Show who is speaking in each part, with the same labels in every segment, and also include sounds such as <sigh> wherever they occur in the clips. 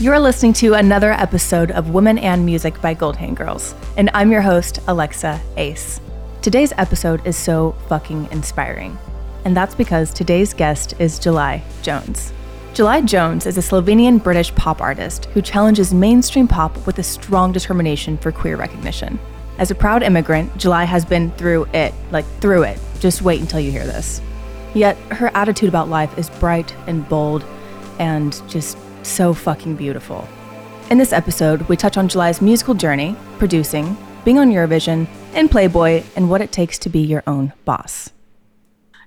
Speaker 1: You're listening to another episode of Women and Music by Goldhand Girls, and I'm your host, Alexa Ace. Today's episode is so fucking inspiring, and that's because today's guest is July Jones. July Jones is a Slovenian British pop artist who challenges mainstream pop with a strong determination for queer recognition. As a proud immigrant, July has been through it, like through it. Just wait until you hear this. Yet her attitude about life is bright and bold and just so fucking beautiful. In this episode, we touch on July's musical journey, producing, being on Eurovision, and Playboy, and what it takes to be your own boss.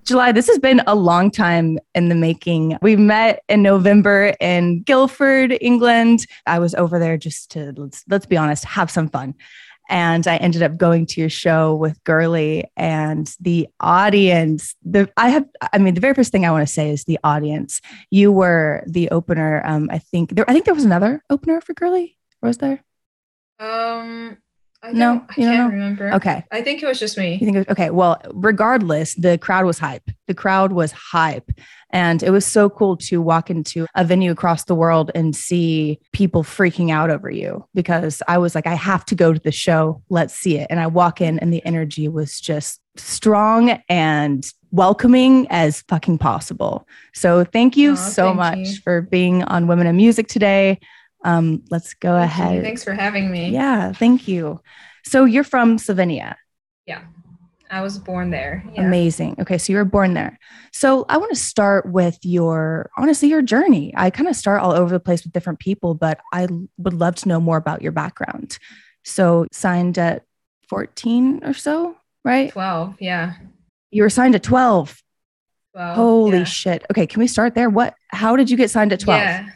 Speaker 1: July, this has been a long time in the making. We met in November in Guildford, England. I was over there just to let's let's be honest, have some fun. And I ended up going to your show with Girli and the audience. The I have I mean the very first thing I want to say is the audience. You were the opener. Um, I think there I think there was another opener for Girli. Was there?
Speaker 2: Um I
Speaker 1: No,
Speaker 2: I
Speaker 1: don't
Speaker 2: can't remember.
Speaker 1: Okay.
Speaker 2: I think it was just me.
Speaker 1: You think it was okay? Well, regardless, the crowd was hype. The crowd was hype. And it was so cool to walk into a venue across the world and see people freaking out over you because I was like, I have to go to the show. Let's see it. And I walk in, and the energy was just strong and welcoming as fucking possible. So thank you so
Speaker 2: thank
Speaker 1: much
Speaker 2: you.
Speaker 1: for being on Women in Music today. Um, let's go
Speaker 2: Thank you.
Speaker 1: ahead.
Speaker 2: Thanks for having me.
Speaker 1: Yeah, thank you. So you're from Slovenia. Yeah.
Speaker 2: I was born there. Yeah.
Speaker 1: Amazing. Okay, so you were born there. So I want to start with your honestly your journey. I kind of start all over the place with different people, but I would love to know more about your background. So signed at 14 or so, right?
Speaker 2: 12. Yeah.
Speaker 1: You were signed at 12.
Speaker 2: 12.
Speaker 1: Holy
Speaker 2: yeah.
Speaker 1: shit. Okay, can we start there? What how did you get signed at 12?
Speaker 2: Yeah.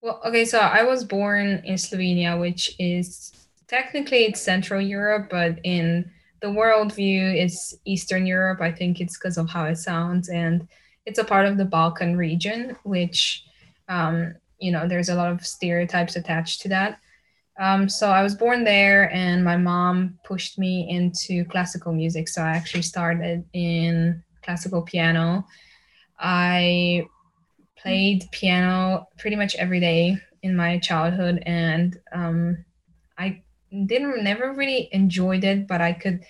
Speaker 2: Well, okay, so I was born in Slovenia, which is technically it's Central Europe, but in the worldview it's Eastern Europe. I think it's because of how it sounds, and it's a part of the Balkan region, which um, you know there's a lot of stereotypes attached to that. Um, so I was born there, and my mom pushed me into classical music. So I actually started in classical piano. I played piano pretty much every day in my childhood, and um, I didn't never really enjoyed it, but I could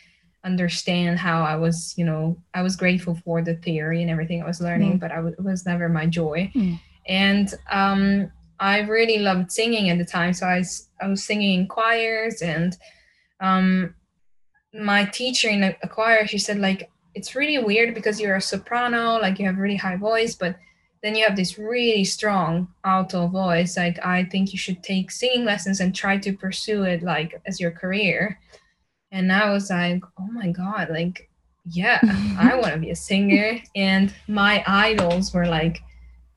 Speaker 2: understand how I was, you know, I was grateful for the theory and everything I was learning, but I w- it was never my joy.
Speaker 1: Mm.
Speaker 2: And um, I really loved singing at the time, so I was singing in choirs, and um, my teacher in a, a choir, she said like it's really weird because you're a soprano, like you have really high voice, but then you have this really strong alto voice. Like I think you should take singing lessons and try to pursue it like as your career. And I was like, oh my god, like yeah, <laughs> I want to be a singer. And my idols were like,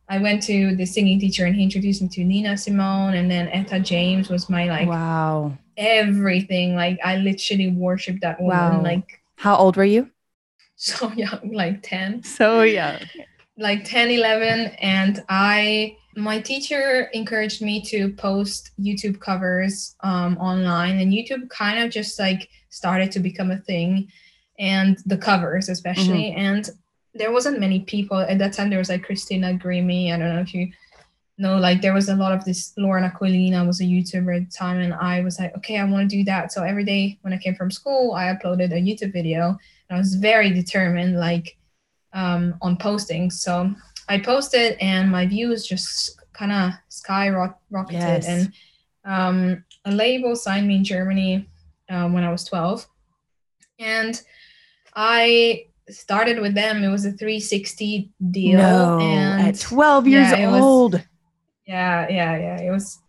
Speaker 2: I went to the singing teacher and he introduced me to Nina Simone, and then Etta James was my like
Speaker 1: wow.
Speaker 2: everything. Like I literally worshipped that woman.
Speaker 1: Wow.
Speaker 2: Like
Speaker 1: How old were you? <laughs>
Speaker 2: so young, like 10
Speaker 1: So young.
Speaker 2: Like 10 11 and i my teacher encouraged me to post youtube covers um, online and youtube kind of just like started to become a thing and the covers especially and there wasn't many people at that time there was like christina Grimmie. i don't know if you know like there was a lot of this lauren aquilina was a youtuber at the time and i was like okay i want to do that so every day when i came from school i uploaded a youtube video and i was very determined like um, on posting. So I posted, and my views just kind of skyrocketed.
Speaker 1: Yes.
Speaker 2: And um, a label signed me in Germany um, when I was 12, and I started with them. It was a 360 deal.
Speaker 1: No,
Speaker 2: and
Speaker 1: at 12 years
Speaker 2: yeah, it was-
Speaker 1: old.
Speaker 2: yeah, yeah, yeah. It was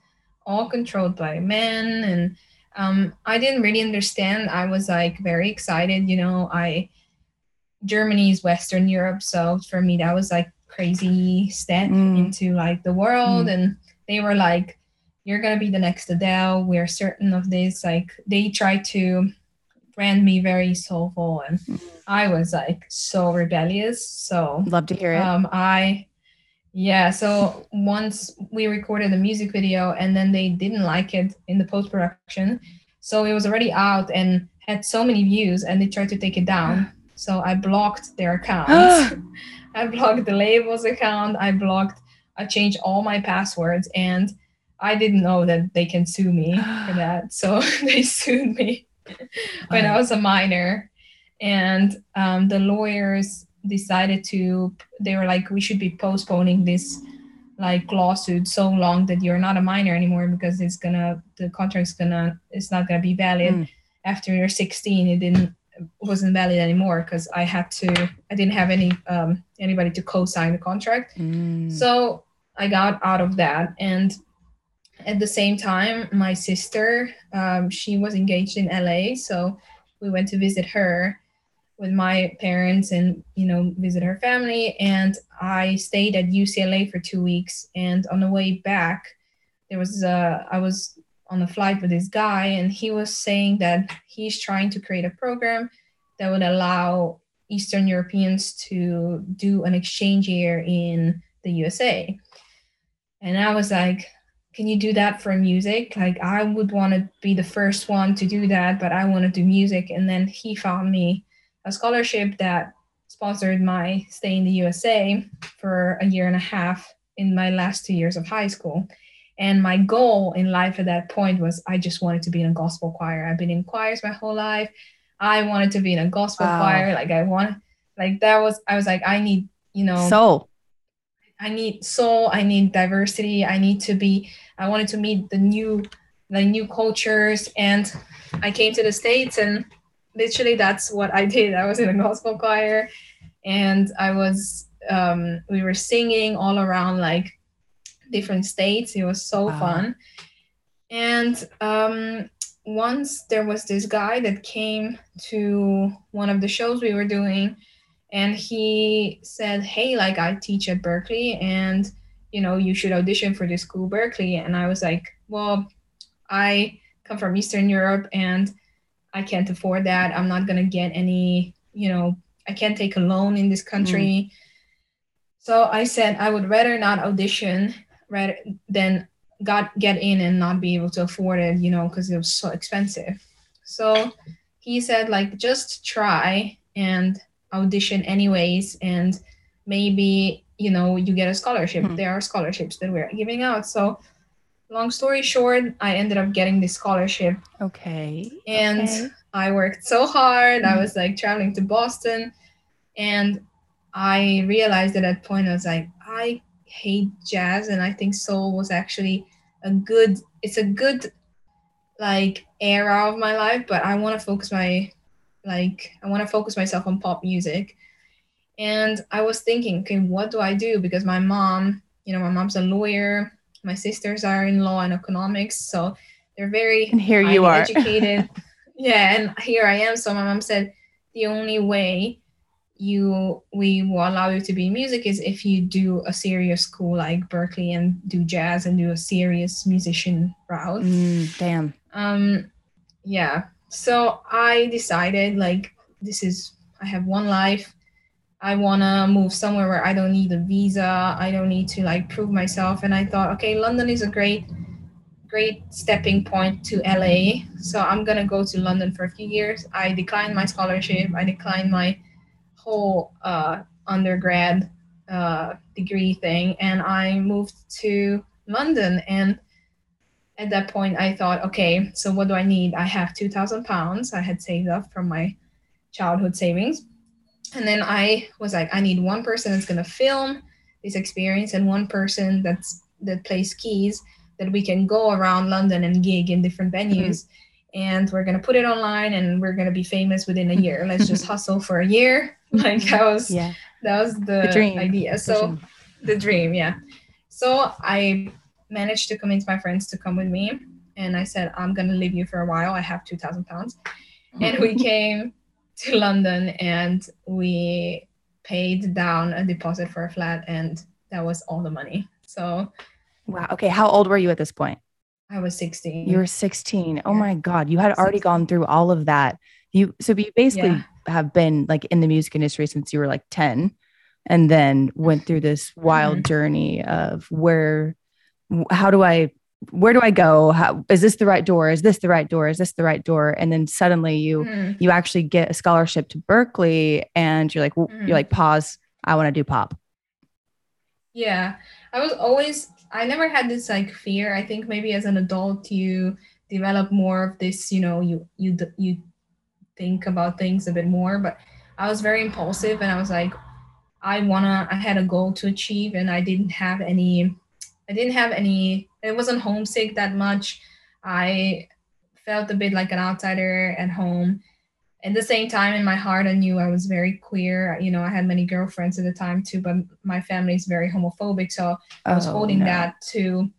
Speaker 2: all controlled by men, and um, I didn't really understand. I was like very excited, you know. I Germany is Western Europe, so for me that was like crazy step
Speaker 1: Mm.
Speaker 2: into like the world, and they were like, "You're gonna be the next Adele. We're certain of this." Like they tried to brand me very soulful, and I was like so rebellious. So
Speaker 1: Love to hear it.
Speaker 2: um, I, yeah. So once we recorded the music video, and then they didn't like it in the post production, so it was already out and had so many views, and they tried to take it down. <gasps> <laughs> So I blocked their account. <gasps> <laughs> I blocked the label's account. I blocked I changed all my passwords and I didn't know that they can sue me <gasps> for that. So <laughs> they sued me <laughs> when I was a minor. And um, the lawyers decided to, they were like, we should be postponing this like lawsuit so long that you're not a minor anymore because it's gonna, the contract's gonna, it's not gonna be valid. Mm. After you're 16, it didn't, wasn't valid anymore because I had to, I didn't have any, um, anybody to co-sign the contract. Mm. So I got out of that. And at the same time, my sister, um, she was engaged in LA, so we went to visit her with my parents and you know visit her family. And I stayed at UCLA for two weeks. And on the way back, there was uh, I was on a flight with this guy, and he was saying that he's trying to create a program that would allow Eastern Europeans to do an exchange year in the USA. And I was like, can you do that for music? Like I would want to be the first one to do that, but I want to do music. And then he found me a scholarship that sponsored my stay in the USA for a year and a half in my last two years of high school. And my goal in life at that point was I just wanted to be in a gospel choir. I've been in choirs my whole life. I wanted to be in a gospel wow. choir. Like I want, like that was, I was like, I need, you know,
Speaker 1: soul.
Speaker 2: I need soul. I need diversity. I need to be I wanted to meet the new the new cultures and I came to the States and literally that's what I did. I was in a gospel choir and I was um, we were singing all around like different states. It was so wow. fun. And um, once there was this guy that came to one of the shows we were doing and he said, Hey, like I teach at Berklee, and you know, you should audition for this school, Berklee." And I was like, well, I come from Eastern Europe and I can't afford that. I'm not going to get any, you know, I can't take a loan in this country. Mm. So I said I would rather not audition rather than got get in and not be able to afford it, you know, because it was so expensive. So he said like just try and audition anyways and maybe you know you get a scholarship mm-hmm. there are scholarships that we're giving out so long story short i ended up getting this scholarship
Speaker 1: okay
Speaker 2: and
Speaker 1: okay.
Speaker 2: i worked so hard mm-hmm. i was like traveling to boston and i realized at that point i was like i hate jazz and i think soul was actually a good it's a good like era of my life but i want to focus my like i want to focus myself on pop music and I was thinking, okay, what do I do? Because my mom, you know, my mom's a lawyer, my sisters are in law and economics, so they're very
Speaker 1: and here you are
Speaker 2: educated. <laughs> yeah, and here I am. So my mom said the only way you we will allow you to be in music is if you do a serious school like Berklee and do jazz and do a serious musician route.
Speaker 1: Mm, damn.
Speaker 2: Um, yeah. So I decided like this is I have one life. I want to move somewhere where I don't need a visa. I don't need to like prove myself. And I thought, okay, London is a great, great stepping point to LA. So I'm going to go to London for a few years. I declined my scholarship. I declined my whole uh, undergrad uh, degree thing. And I moved to London. And at that point, I thought, okay, so what do I need? I have 2,000 pounds I had saved up from my childhood savings and then I was like, I need one person that's gonna film this experience and one person that's that plays keys that we can go around London and gig in different mm-hmm. venues. Mm-hmm. And we're gonna put it online and we're gonna be famous within a year. Let's just <laughs> hustle for a year. <laughs> Like that was yeah. that was the, the dream. idea. So the dream, yeah. So I managed to convince my friends to come with me and I said, I'm gonna leave you for a while. I have two thousand pounds. Mm-hmm. And we came to London and we paid down a deposit for a flat and that was all the money. So
Speaker 1: Wow. Okay. How old were you at this point?
Speaker 2: I was 16.
Speaker 1: You were 16. Oh my God. You had already 16. gone through all of that. You so you basically yeah. Have been like in the music industry since you were like 10 and then went through this wild mm-hmm. journey of where how do I where do I go? How, is this the right door? Is this the right door? Is this the right door? And then suddenly you mm. you actually get a scholarship to berklee and you're like mm. you're like pause. I want to do pop.
Speaker 2: Yeah, I was always I never had this like fear. I think maybe as an adult you develop more of this, you know, you you you think about things a bit more, but I was very impulsive and I was like I wanna I had a goal to achieve and I didn't have any I didn't have any it wasn't homesick that much. I felt a bit like an outsider at home at the same time in my heart i knew i was very queer you know i had many girlfriends at the time too but my family is very homophobic so i was oh, holding no. that too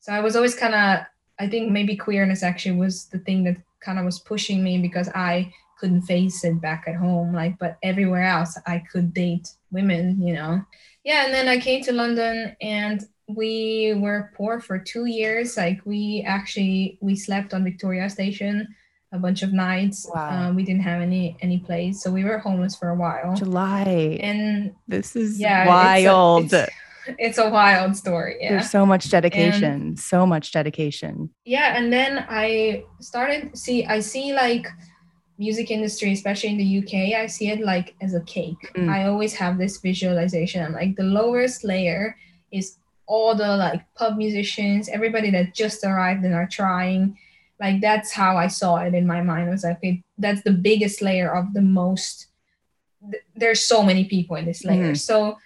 Speaker 2: so i was always kind of i think maybe queerness actually was the thing that kind of was pushing me because i couldn't face it back at home like but everywhere else i could date women you know yeah and then i came to london and we were poor for two years like we actually we slept on victoria station a bunch of nights. Wow. Um, we didn't have any any place, so we were homeless for a while.
Speaker 1: July,
Speaker 2: and
Speaker 1: this is yeah, wild.
Speaker 2: It's a, it's, it's a wild story. Yeah.
Speaker 1: There's so much dedication, and, so much dedication.
Speaker 2: Yeah, and then I started see I see like music industry, especially in the UK, I see it like as a cake. Mm. I always have this visualization. Like the lowest layer is all the like pub musicians, everybody that just arrived and are trying like that's how i saw it in my mind I was like okay that's the biggest layer of the most th- there's so many people in this layer mm-hmm. so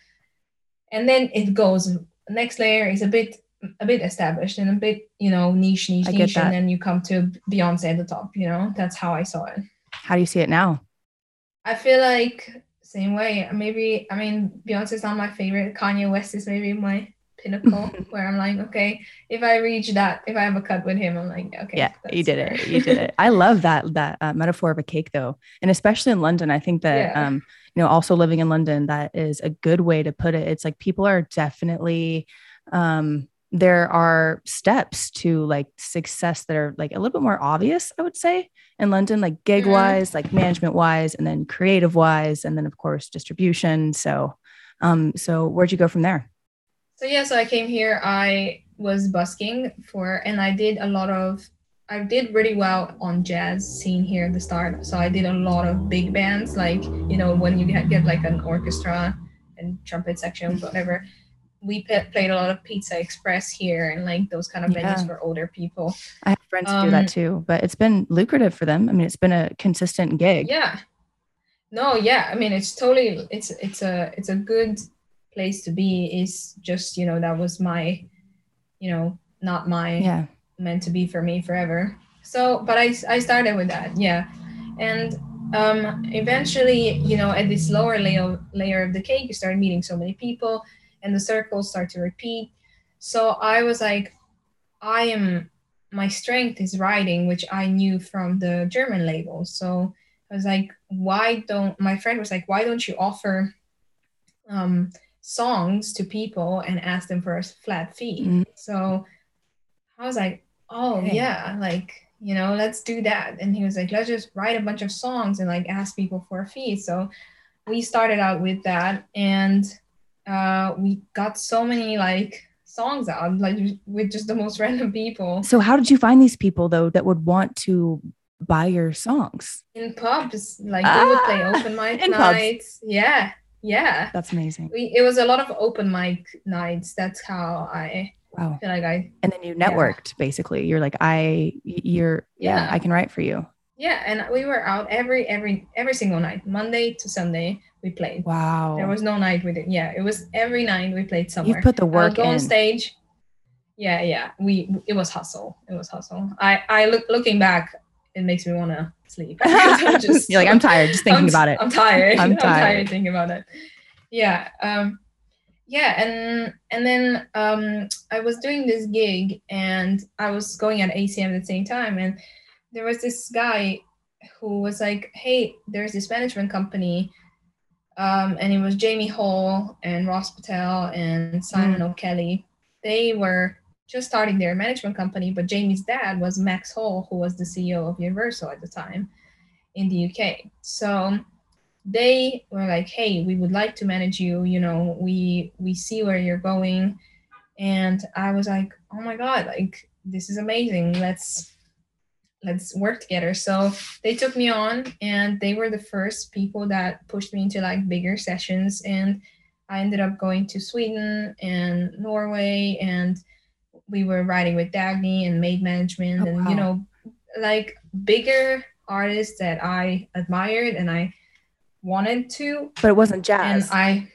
Speaker 2: and then it goes next layer is a bit a bit established and a bit you know niche niche niche and then you come to beyonce at the top you know that's how i saw it
Speaker 1: how do you see it now
Speaker 2: i feel like same way maybe i mean beyonce's not my favorite kanye west is maybe my pinnacle <laughs> where I'm like, okay, if I reach that, if I have a cut with him, I'm like, okay.
Speaker 1: Yeah, you did fair. it. You did it. I love <laughs> that that uh, metaphor of a cake though, and especially in London, I think that yeah. um, you know, also living in London, that is a good way to put it. It's like people are definitely um there are steps to like success that are like a little bit more obvious, I would say, in London, like gig mm-hmm. wise, mm-hmm. like management wise, and then creative wise, and then of course distribution. So, um, so where'd you go from there?
Speaker 2: So yeah, so I came here. I was busking for, and I did a lot of. I did really well on jazz scene here at the start. So I did a lot of big bands, like you know when you get, get like an orchestra and trumpet section, whatever. We played a lot of Pizza Express here and like those kind of venues for older people.
Speaker 1: I have friends um, who do that um, too, but it's been lucrative for them. I mean, it's been a consistent gig.
Speaker 2: Yeah. No, yeah. I mean, it's totally it's it's a it's a good place to be is just you know that was my you know not my
Speaker 1: yeah
Speaker 2: meant to be for me forever so but i i started with that yeah and um eventually you know at this lower layer layer of the cake you start meeting so many people and the circles start to repeat so i was like i am my strength is writing which i knew from the german label so i was like why don't my friend was like why don't you offer um songs to people and ask them for a flat fee. Mm-hmm. So I was like, oh okay. yeah, like you know, let's do that. And he was like, let's just write a bunch of songs and like ask people for a fee. So we started out with that, and uh, we got so many like songs out like with just the most <laughs> random people.
Speaker 1: So how did you find these people though that would want to buy your songs?
Speaker 2: In pubs, like ah, we would play ah, open mic <laughs> nights. Pubs. Yeah yeah
Speaker 1: that's amazing
Speaker 2: we, it was a lot of open mic nights that's how i wow feel like i
Speaker 1: and then you networked yeah. basically you're like i you're yeah. yeah i can write for you
Speaker 2: yeah and we were out every every every single night monday to sunday we played
Speaker 1: wow
Speaker 2: there was no night with it yeah it was every night we played somewhere
Speaker 1: you put the work
Speaker 2: on stage yeah yeah we it was hustle it was hustle i i look looking back it makes me want to sleep. <laughs> <laughs>
Speaker 1: just, You're like, I'm tired just thinking
Speaker 2: I'm,
Speaker 1: about it.
Speaker 2: I'm tired. I'm <laughs> tired. I'm tired thinking about it. Yeah. Um, yeah. And, and then um, I was doing this gig and I was going at ACM at the same time. And there was this guy who was like, hey, there's this management company. Um, and it was Jamie Hole and Ross Patel and Simon mm. O'Kelly. They were just starting their management company, but Jamie's dad was Max Hole, who was the CEO of Universal at the time in the UK. So they were like, "Hey, we would like to manage you. You know, we we see where you're going." And I was like, "Oh my god, like this is amazing. Let's let's work together." So they took me on and they were the first people that pushed me into like bigger sessions and I ended up going to Sweden and Norway, and we were writing with Dagny and Made Management,
Speaker 1: Oh,
Speaker 2: and
Speaker 1: wow.
Speaker 2: you know, like bigger artists that I admired and I wanted to
Speaker 1: But it wasn't jazz. and.
Speaker 2: I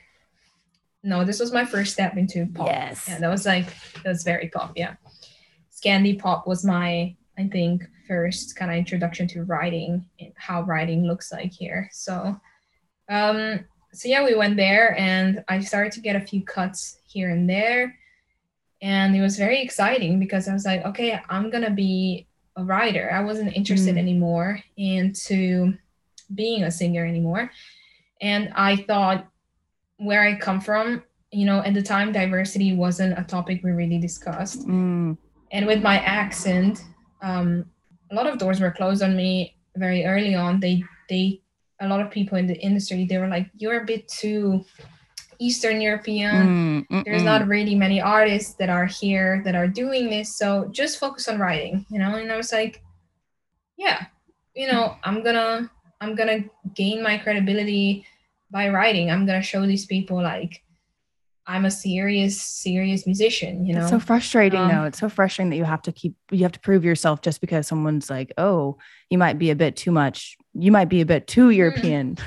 Speaker 2: no, this was my first step into pop.
Speaker 1: Yes.
Speaker 2: Yeah, that was like that was very pop, yeah. Scandi pop was my, I think, first kind of introduction to writing and how writing looks like here. So um so yeah, we went there and I started to get a few cuts here and there. And it was very exciting because I was like, okay, I'm gonna be a writer. I wasn't interested
Speaker 1: Mm.
Speaker 2: anymore into being a singer anymore. And I thought where I come from, you know, at the time, diversity wasn't a topic we really discussed.
Speaker 1: Mm,
Speaker 2: And with my accent, um, a lot of doors were closed on me very early on. They, they, a lot of people in the industry, they were like, "You're a bit too Eastern European.
Speaker 1: mm,
Speaker 2: There's not really many artists that are here that are doing this. So just focus on writing, you know." And I was like, "Yeah, you know, I'm gonna, I'm gonna gain my credibility by writing. I'm gonna show these people like." I'm a serious, serious musician, you know.
Speaker 1: It's so frustrating
Speaker 2: Um,
Speaker 1: though. It's so frustrating that you have to keep you have to prove yourself just because someone's like, "Oh, you might be a bit too much. You might be a bit too European."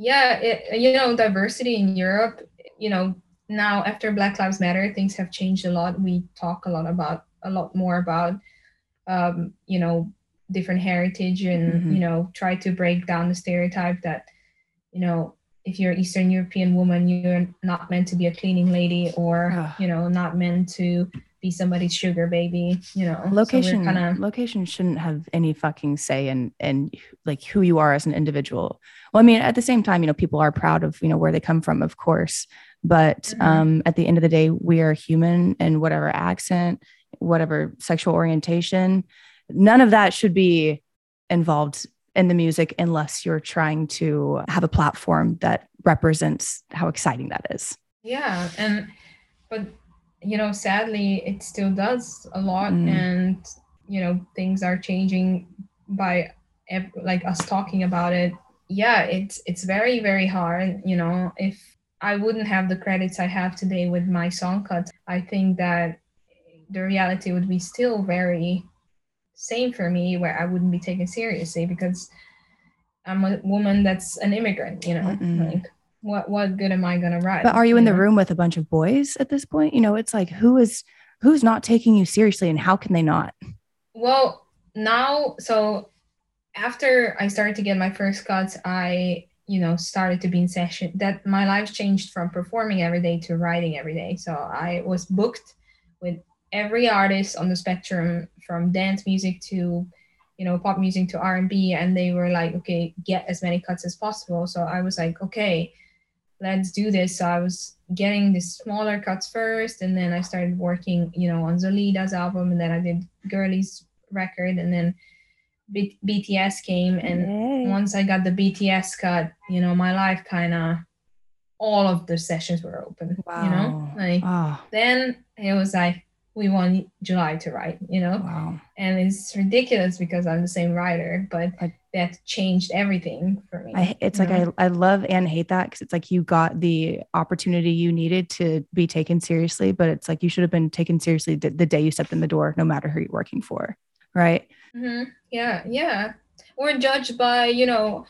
Speaker 2: yeah it, you know diversity in europe you know now after black lives matter things have changed a lot we talk a lot about a lot more about um, you know different heritage and
Speaker 1: Mhm.
Speaker 2: you know try to break down the stereotype that you know if you're an eastern european woman you're not meant to be a cleaning lady or
Speaker 1: Ugh.
Speaker 2: you know not meant to be somebody's sugar baby you know
Speaker 1: location
Speaker 2: kind of
Speaker 1: location shouldn't have any fucking say in in like who you are as an individual well i mean at the same time you know people are proud of you know where they come from of course but
Speaker 2: Mhm.
Speaker 1: um at the end of the day we are human and whatever accent whatever sexual orientation none of that should be involved in the music unless you're trying to have a platform that represents how exciting that is
Speaker 2: Yeah, and but you know, sadly, it still does a lot,
Speaker 1: Mm.
Speaker 2: and you know, things are changing by like us talking about it. Yeah, it's it's very very hard. You know, if I wouldn't have the credits I have today with my song cuts, I think that the reality would be still very same for me, where I wouldn't be taken seriously because I'm a woman that's an immigrant. You know,
Speaker 1: Mm-mm.
Speaker 2: like what what good am I gonna write?
Speaker 1: But are you in the room with a bunch of boys at this point? You know, it's like who is who's not taking you seriously and how can they not?
Speaker 2: Well, now, so after I started to get my first cuts, I, you know, started to be in session. That my life changed from performing every day to writing every day. So I was booked with every artist on the spectrum, from dance music to, you know, pop music to R and they were like, okay, get as many cuts as possible. So I was like, okay, let's do this. So I was getting the smaller cuts first, and then I started working, you know, on Zolita's album, and then I did Girli's record, and then B- BTS came, and
Speaker 1: Yay.
Speaker 2: once I got the BTS cut, you know, my life kind of all of the sessions were open. You know,
Speaker 1: Wow.
Speaker 2: like
Speaker 1: oh,
Speaker 2: then it was like we want July to write. You know,
Speaker 1: wow.
Speaker 2: and it's ridiculous because I'm the same writer, but
Speaker 1: I-
Speaker 2: that changed everything for me.
Speaker 1: I, it's like
Speaker 2: know?
Speaker 1: I, I love and hate that because it's like you got the opportunity you needed to be taken seriously, but it's like you should have been taken seriously the, the day you stepped in the door, no matter who you're working for. Right.
Speaker 2: Mhm. Yeah, yeah. Or judged by, you know,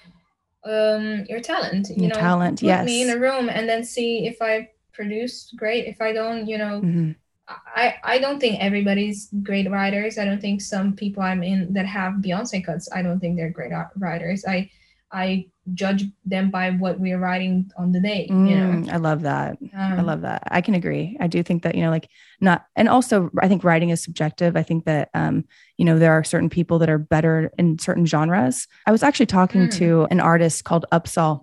Speaker 2: um your talent. You
Speaker 1: Your
Speaker 2: know,
Speaker 1: talent,
Speaker 2: put
Speaker 1: yes.
Speaker 2: me in a room and then see if I produce great. If I don't, you know,
Speaker 1: Mhm.
Speaker 2: I I don't think everybody's great writers. I don't think some people I'm in that have Beyonce cuts. I don't think they're great writers. I I judge them by what we're writing on the day. You know,
Speaker 1: Mm, I love that. I
Speaker 2: Um,
Speaker 1: love that. I can agree. I do think that, you know, like not, and also I think writing is subjective. I think that, um, you know, there are certain people that are better in certain genres. I was actually talking
Speaker 2: Mm.
Speaker 1: to an artist called Upsahl,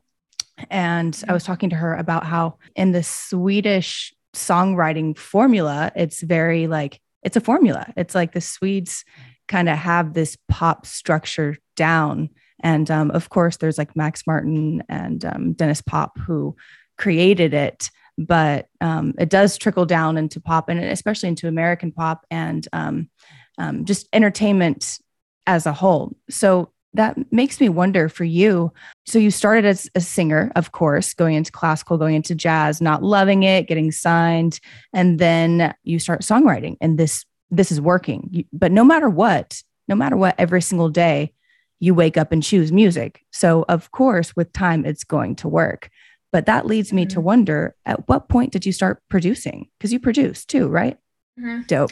Speaker 1: and I
Speaker 2: Mm.
Speaker 1: was talking to her about how in the Swedish songwriting formula, it's very like, it's a formula. It's like the Swedes kind of have this pop structure down. And um, of course, there's like Max Martin and um, Denniz Pop who created it, but um, it does trickle down into pop and especially into American pop and um, um, just entertainment as a whole. So that makes me wonder for you. So you started as a singer, of course, going into classical, going into jazz, not loving it, getting signed, and then you start songwriting and this this is working. But no matter what, no matter what every single day you wake up and choose music. So of course with time it's going to work. But that leads me mm-hmm. to wonder at what point did you start producing? Because you produce too, right? Mm-hmm. Dope.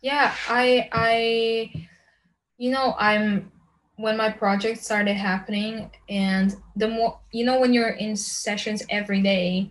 Speaker 2: Yeah, I I you know, I'm when my project started happening and the more you know when you're in sessions every day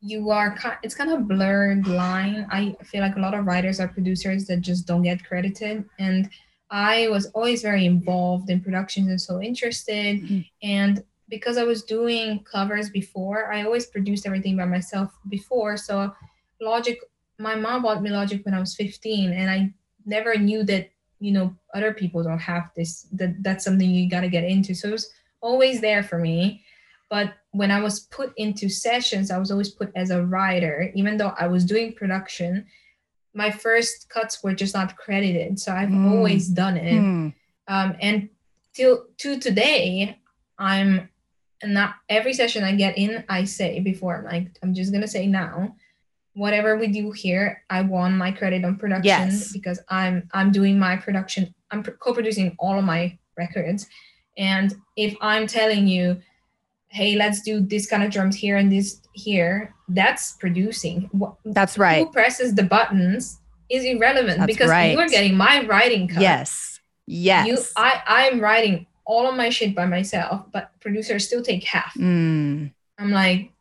Speaker 2: you are it's kind of blurred line i feel like a lot of writers are producers that just don't get credited and i was always very involved in productions and so interested mm-hmm. and because i was doing covers before i always produced everything by myself before so logic my mom bought me logic when i was 15 and i never knew that you know other people don't have this that that's something you got to get into. So it was always there for me. But when i was put into sessions i was always put as a writer. Even though i was doing production my first cuts were just not credited. So i've mm. always done it. Mm. um, and till to today i'm not every session i get in i say before i'm like i'm just gonna say now whatever we do here, I want my credit on production yes. because I'm I'm doing my production. I'm co-producing all of my records, and if I'm telling you, hey, let's do this kind of drums here and this here, that's producing.
Speaker 1: That's right.
Speaker 2: Who presses the buttons is irrelevant that's because right. you are getting my writing cut.
Speaker 1: Yes. Yes. You,
Speaker 2: I I'm writing all of my shit by myself, but producers still take half. Mm. I'm like,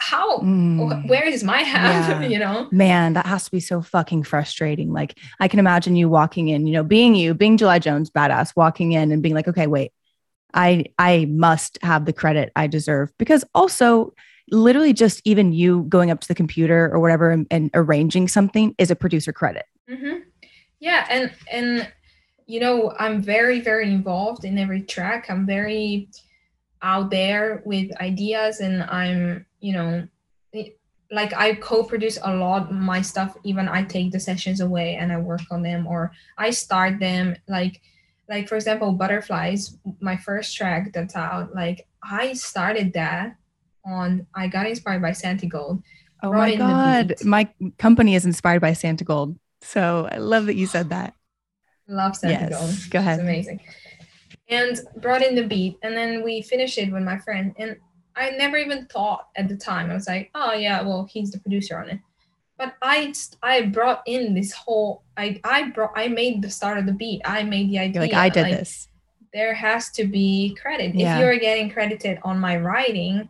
Speaker 2: how mm. where is my half <laughs> yeah. you know?
Speaker 1: Man that has to be so fucking frustrating. Like i can imagine you walking in you know being you being july jones badass walking in and being like okay wait. I i must have the credit i deserve. Because also literally just even you going up to the computer or whatever and, and arranging something is a producer credit.
Speaker 2: Mm-hmm. yeah and and you know i'm very very involved in every track. I'm very out there with ideas and i'm you know like i co-produce a lot my stuff even i take the sessions away and i work on them or i start them like like for example butterflies my first track that's out like i started that on i got inspired by Santigold.
Speaker 1: oh my god. My company is inspired by Santigold. so i love that you said that.
Speaker 2: Love santigold yes,
Speaker 1: go ahead.
Speaker 2: It's amazing. And brought in the beat and then we finished it with my friend and I never even thought at the time. I was like, oh yeah, well he's the producer on it. But I I brought in this whole I I brought I made the start of the beat. I made the idea.
Speaker 1: You're like I did like, this.
Speaker 2: There has to be credit. Yeah. If you're getting credited on my writing,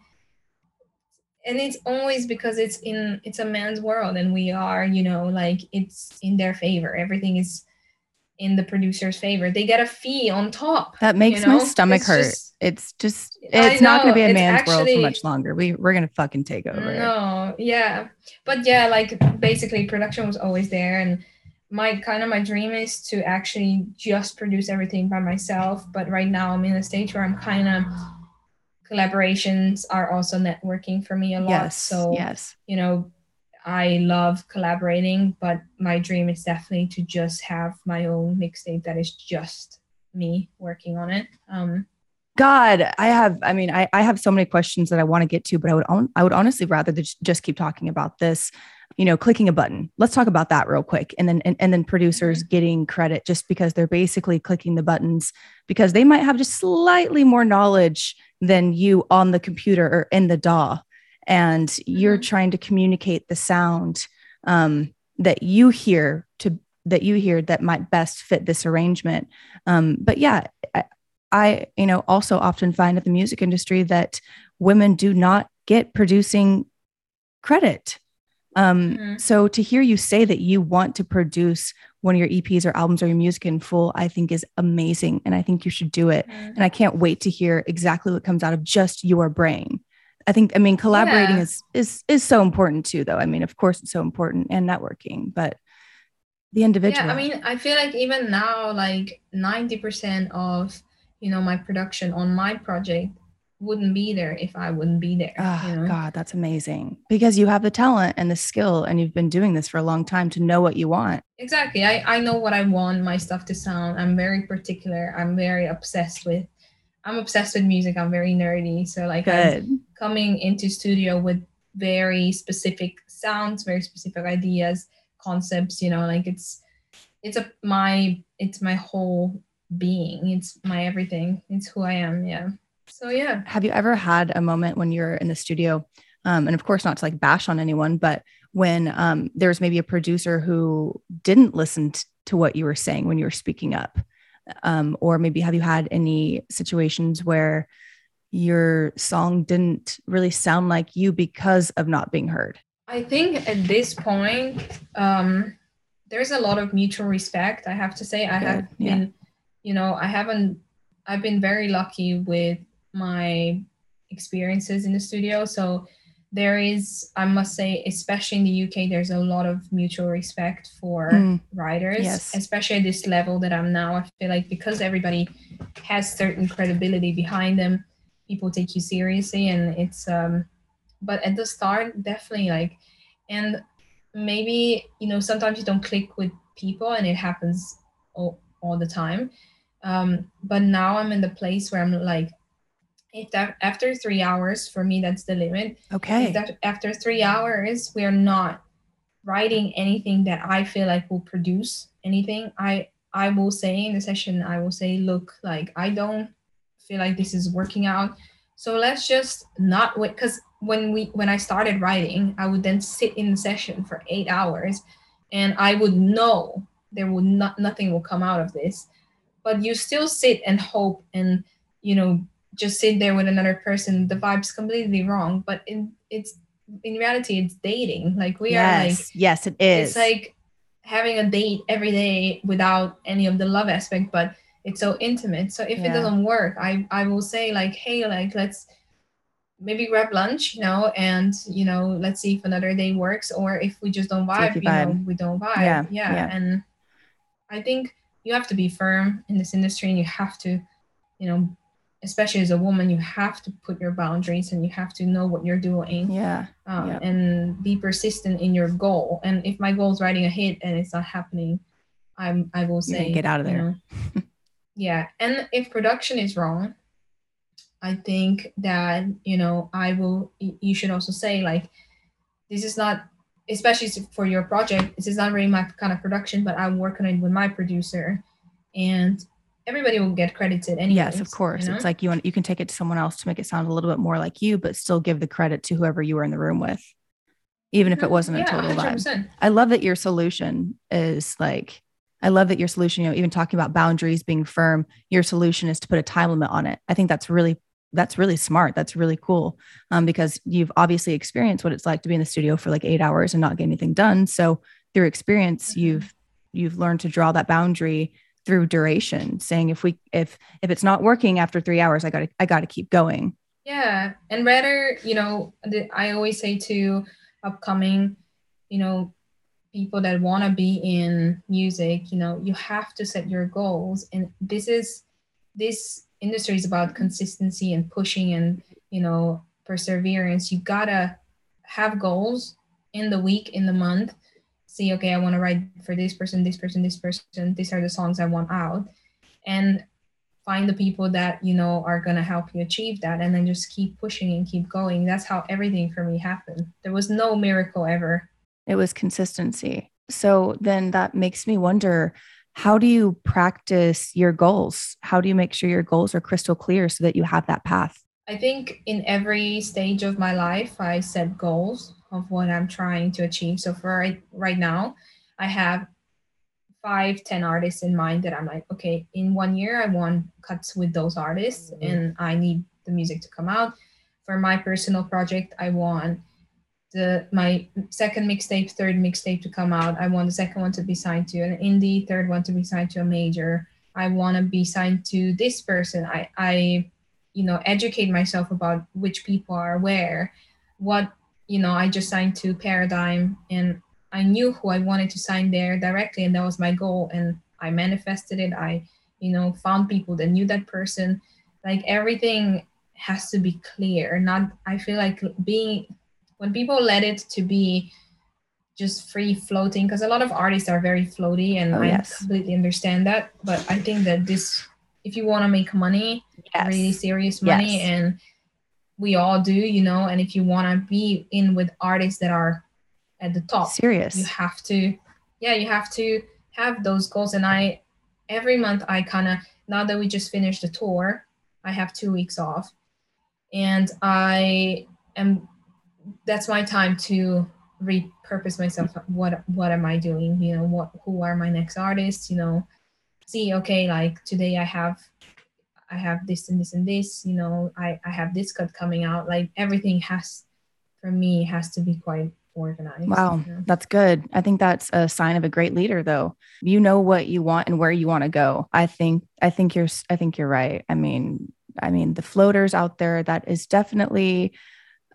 Speaker 2: and it's always because it's in it's a man's world and we are, you know, like it's in their favor. Everything is in the producer's favor. They get a fee on top.
Speaker 1: That makes you know? my stomach it's hurt. Just, it's just it's not going to be a man's actually, world for much longer. We we're going to fucking take over.
Speaker 2: No, yeah. But yeah, like basically production was always there and my kind of my dream is to actually just produce everything by myself, but right now I'm in a stage where I'm kind of collaborations are also networking for me a lot.
Speaker 1: Yes,
Speaker 2: so
Speaker 1: yes.
Speaker 2: You know, I love collaborating, but my dream is definitely to just have my own mixtape that is just me working on it. Um,
Speaker 1: God, I have, I mean, I, I have so many questions that I want to get to, but I would, on, I would honestly rather just keep talking about this, you know, clicking a button. Let's talk about that real quick. And then, and, and then producers mm-hmm. getting credit just because they're basically clicking the buttons because they might have just slightly more knowledge than you on the computer or in the DAW and mm-hmm. you're trying to communicate the sound um, that you hear to that you hear that might best fit this arrangement um, but yeah I, I you know also often find at the music industry that women do not get producing credit um, mm-hmm. So to hear you say that you want to produce one of your EPs or albums or your music in full, I think is amazing. And I think you should do it. Mm-hmm. And I can't wait to hear exactly what comes out of just your brain. I think I mean collaborating yeah. is is is so important too though. I mean, of course it's so important and networking, but the individual.
Speaker 2: Yeah, I mean, I feel like even now like 90% of, you know, my production on my project wouldn't be there if I wouldn't be there.
Speaker 1: Oh,
Speaker 2: you know?
Speaker 1: God, that's amazing because you have the talent and the skill, and you've been doing this for a long time to know what you want.
Speaker 2: Exactly. I, I know what I want my stuff to sound. I'm very particular. I'm very obsessed with. I'm obsessed with music. I'm very nerdy. So like, coming into studio with very specific sounds, very specific ideas, concepts. You know, like it's it's a my it's my whole being. It's my everything. It's who I am. Yeah. So yeah.
Speaker 1: Have you ever had a moment when you're in the studio, um, and of course not to like bash on anyone, but when um, there's maybe a producer who didn't listen to what you were saying when you were speaking up, um, or maybe have you had any situations where your song didn't really sound like you because of not being heard?
Speaker 2: I think at this point, um, there's a lot of mutual respect. I have to say, I
Speaker 1: Good,
Speaker 2: have
Speaker 1: yeah.
Speaker 2: been, you know, I haven't. I've been very lucky with my experiences in the studio. So there is, I must say, especially in the UK, there's a lot of mutual respect for
Speaker 1: Mm,
Speaker 2: writers,
Speaker 1: yes.
Speaker 2: especially at this level that I'm now. I feel like because everybody has certain credibility behind them, people take you seriously, and it's. um But at the start, definitely like, and maybe you know sometimes you don't click with people, and it happens all, all the time. Um, but now I'm in the place where I'm like, if that after three hours for me that's the limit.
Speaker 1: Okay.
Speaker 2: if that after three hours we are not writing anything that i feel like will produce anything. I i will say in the session i will say look like i don't feel like this is working out. So let's just not wait because when we when i started writing i would then sit in the session for eight hours and i would know there would not nothing will come out of this. But you still sit and hope and you know just sit there with another person the vibe's completely wrong but in it's in reality it's dating like we are like
Speaker 1: yes. yes, it is.
Speaker 2: it's like having a date every day without any of the love aspect but it's so intimate so if
Speaker 1: Yeah.
Speaker 2: it doesn't work i i will say like hey like let's maybe grab lunch you know and you know let's see if another day works or if we just don't vibe
Speaker 1: you
Speaker 2: you know we don't vibe
Speaker 1: Yeah,
Speaker 2: yeah
Speaker 1: yeah.
Speaker 2: and i think you have to be firm in this industry and you have to you know especially as a woman you have to put your boundaries and you have to know what you're doing
Speaker 1: yeah.
Speaker 2: um, and be persistent in your goal. And if my goal is writing a hit and it's not happening, I'm I will say
Speaker 1: get out of
Speaker 2: you
Speaker 1: there.
Speaker 2: know, <laughs> yeah, and if production is wrong, I think that you know I will. You should also say like, this is not, especially for your project. This is not really my kind of production, but I'm working on it with my producer, and everybody will get credited anyways.
Speaker 1: yes, of course.
Speaker 2: you know?
Speaker 1: It's like you want you can take it to someone else to make it sound a little bit more like you, but still give the credit to whoever you were in the room with, even if it
Speaker 2: Mhm.
Speaker 1: wasn't a total vibe.
Speaker 2: 100%.
Speaker 1: I love that your solution is like, I love that your solution, you know, even talking about boundaries being firm, your solution is to put a time limit on it. I think that's really, that's really smart. That's really cool. Um, because you've obviously experienced what it's like to be in the studio for like eight hours and not get anything done. So through experience,
Speaker 2: Mhm.
Speaker 1: you've, you've learned to draw that boundary through duration, saying if we, if, if it's not working after three hours, I gotta, I gotta keep going.
Speaker 2: Yeah, and rather, you know, I always say to upcoming, you know, people that want to be in music, you know, you have to set your goals, and this is this industry is about consistency and pushing and you know perseverance. You gotta have goals in the week, in the month. See, okay, I want to write for this person, this person, this person. These are the songs I want out, and find the people that you know are going to help you achieve that and then just keep pushing and keep going that's how everything for me happened there was no miracle ever
Speaker 1: It was consistency. So then that makes me wonder how do you practice your goals? How do you make sure your goals are crystal clear so that you have that path?
Speaker 2: i think in every stage of my life i set goals of what i'm trying to achieve so for right, right now i have five ten artists in mind that i'm like okay in one year i want cuts with those artists mm-hmm. and i need the music to come out for my personal project i want the my second mixtape, third mixtape to come out. I want the second one to be signed to an indie, third one to be signed to a major. I want to be signed to this person. I I you know educate myself about which people are where, what you know. I just signed to Paradigm, and I knew who I wanted to sign there directly, and that was my goal. And I manifested it. I you know found people that knew that person. Like everything has to be clear not i feel like being when people let it to be just free floating because a lot of artists are very floaty and
Speaker 1: Oh,
Speaker 2: i
Speaker 1: yes.
Speaker 2: completely understand that but i think that this if you want to make money
Speaker 1: Yes.
Speaker 2: really serious money
Speaker 1: Yes.
Speaker 2: and we all do you know and if you want to be in with artists that are at the top
Speaker 1: Serious.
Speaker 2: you have to yeah you have to have those goals. And i every month i kind of now that we just finished the tour i have two weeks off. And i am that's my time to repurpose myself. What what am i doing? You know what who are my next artists? You know see okay like today i have i have this and this and this you know i i have this cut coming out like everything has for me has to be quite organized
Speaker 1: Wow,
Speaker 2: you know?
Speaker 1: that's good. I think that's a sign of a great leader though. You know what you want and where you want to go. I think I think you're I think you're right. I mean, I mean the floaters out there that is definitely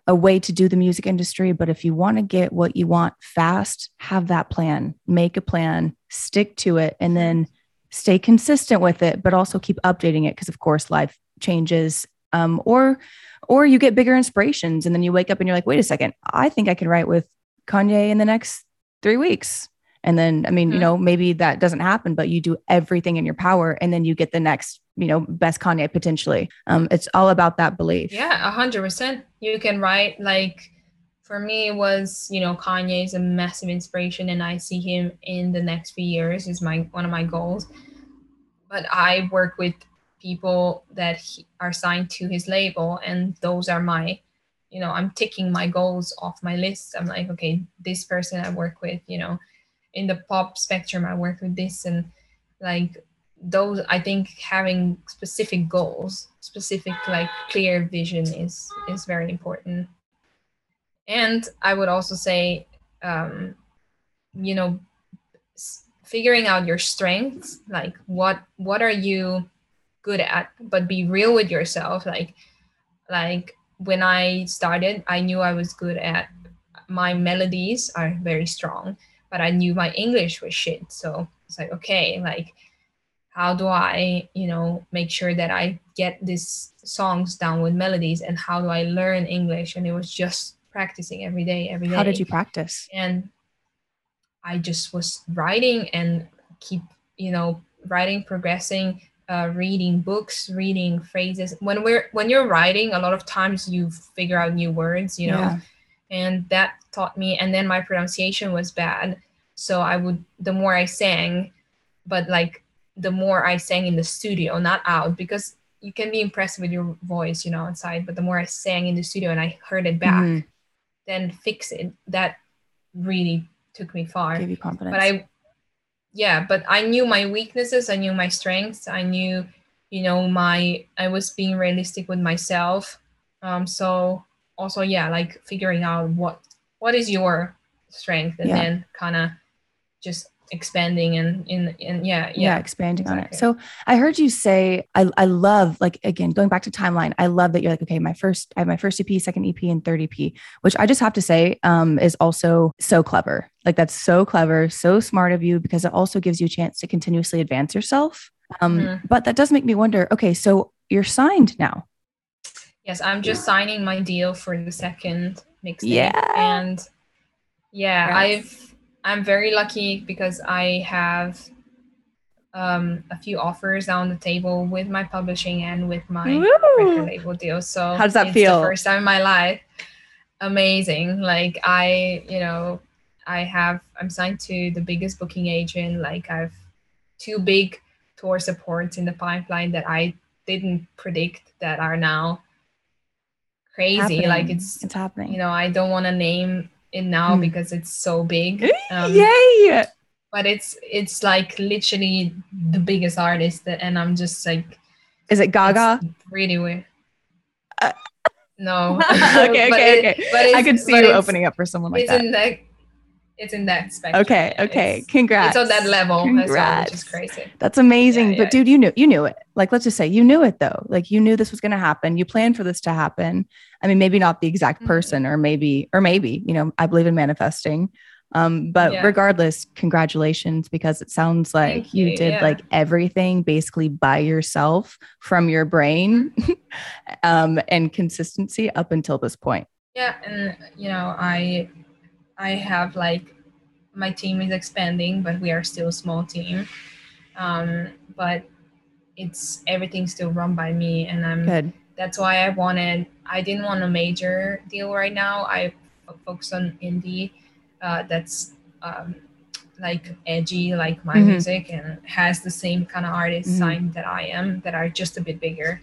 Speaker 1: a way to do the music industry, but if you want to get what you want fast, have that plan. Make a plan, stick to it and then stay consistent with it, but also keep updating it because of course life changes um or or you get bigger inspirations and then you wake up and you're like, wait a second, I think I can write with Kanye in the next three weeks. And then, I mean, you
Speaker 2: Mhm.
Speaker 1: know, maybe that doesn't happen, but you do everything in your power and then you get the next, you know, best Kanye potentially. Um, it's all about that belief.
Speaker 2: Yeah, a hundred percent. You can write like for me it was, you know, Kanye is a massive inspiration and I see him in the next few years is my one of my goals. But I work with people that he, are signed to his label and those are my you know, I'm ticking my goals off my list. I'm like, okay, this person I work with, you know, in the pop spectrum I work with this and like those i think having specific goals specific like clear vision is is very important and i would also say um you know figuring out your strengths like what what are you good at? But be real with yourself like like when i started i knew i was good at my melodies are very strong but i knew my english was shit. So it's like okay like how do I, you know, make sure that I get these songs down with melodies? And how do I learn English? And it was just practicing every day, every day.
Speaker 1: How did you practice?
Speaker 2: And I just was writing and keep, you know, writing, progressing, uh, reading books, reading phrases. When we're when you're writing, a lot of times you figure out new words, you know,
Speaker 1: Yeah.
Speaker 2: and that taught me. And then my pronunciation was bad, so I would the more I sang, but like the more I sang in the studio, not out, because you can be impressed with your voice, you know, outside. But the more I sang in the studio and I heard it back,
Speaker 1: Mhm.
Speaker 2: Then fix it. That really took me far.
Speaker 1: Gave you confidence.
Speaker 2: But I, yeah, but I knew my weaknesses. I knew my strengths. I knew, you know, my. I was being realistic with myself. Um. So also, yeah, like figuring out what what is your strength, and
Speaker 1: Yeah.
Speaker 2: then kind of just expanding and in and yeah,
Speaker 1: yeah,
Speaker 2: yeah.
Speaker 1: expanding on it. So I heard you say, I, I love, like, again, going back to timeline, I love that you're like, okay, my first, I have my first EP, second EP, and third EP, which I just have to say um, is also so clever. Like, that's so clever, so smart of you because it also gives you a chance to continuously advance yourself. Um,
Speaker 2: Mhm.
Speaker 1: But that does make me wonder okay, so you're signed now.
Speaker 2: Yes, I'm just signing my deal for the second mixtape.
Speaker 1: Yeah.
Speaker 2: And yeah,
Speaker 1: Yes.
Speaker 2: I've I'm very lucky because I have um a few offers on the table with my publishing and with my record label deal. So
Speaker 1: How does that
Speaker 2: it's
Speaker 1: feel?
Speaker 2: The first time in my life. Amazing. Like I, you know, I have I'm signed to the biggest booking agent. Like I've two big tour supports in the pipeline that I didn't predict that are now crazy. Like it's
Speaker 1: it's happening.
Speaker 2: you know, I don't want to name it now
Speaker 1: Hmm.
Speaker 2: because it's so big. Um,
Speaker 1: Yay!
Speaker 2: But it's it's like literally the biggest artist that, and I'm just like
Speaker 1: Is it Gaga?
Speaker 2: really weird.
Speaker 1: Uh,
Speaker 2: no. <laughs>
Speaker 1: okay, <laughs>
Speaker 2: But
Speaker 1: okay,
Speaker 2: it-
Speaker 1: okay.
Speaker 2: but
Speaker 1: I could see you opening up for someone like that.
Speaker 2: in that. It's in that spectrum.
Speaker 1: Okay, okay.
Speaker 2: It's,
Speaker 1: Congrats.
Speaker 2: it's on that level as well, which
Speaker 1: Congrats.
Speaker 2: is crazy.
Speaker 1: That's amazing.
Speaker 2: Yeah,
Speaker 1: But
Speaker 2: yeah.
Speaker 1: dude, you knew you knew it. Like let's just say you knew it though. Like you knew this was going to happen. You planned for this to happen. I mean, maybe not the exact
Speaker 2: Mhm.
Speaker 1: person or maybe or maybe, you know, I believe in manifesting. Um, but
Speaker 2: Yeah.
Speaker 1: regardless, congratulations because it sounds like you,
Speaker 2: you,
Speaker 1: did
Speaker 2: yeah.
Speaker 1: like everything basically by yourself from your brain <laughs> um, and consistency up until this point.
Speaker 2: Yeah, and you know, I I have like my team is expanding, but we are still a small team. Um, but it's everything's still run by me, and I'm
Speaker 1: Good.
Speaker 2: that's why I wanted. I didn't want a major deal right now. I f- focus on indie. Uh, that's um, like edgy, like my
Speaker 1: Mhm.
Speaker 2: music, and has the same kind of artist
Speaker 1: Mhm.
Speaker 2: sign that I am, that are just a bit bigger.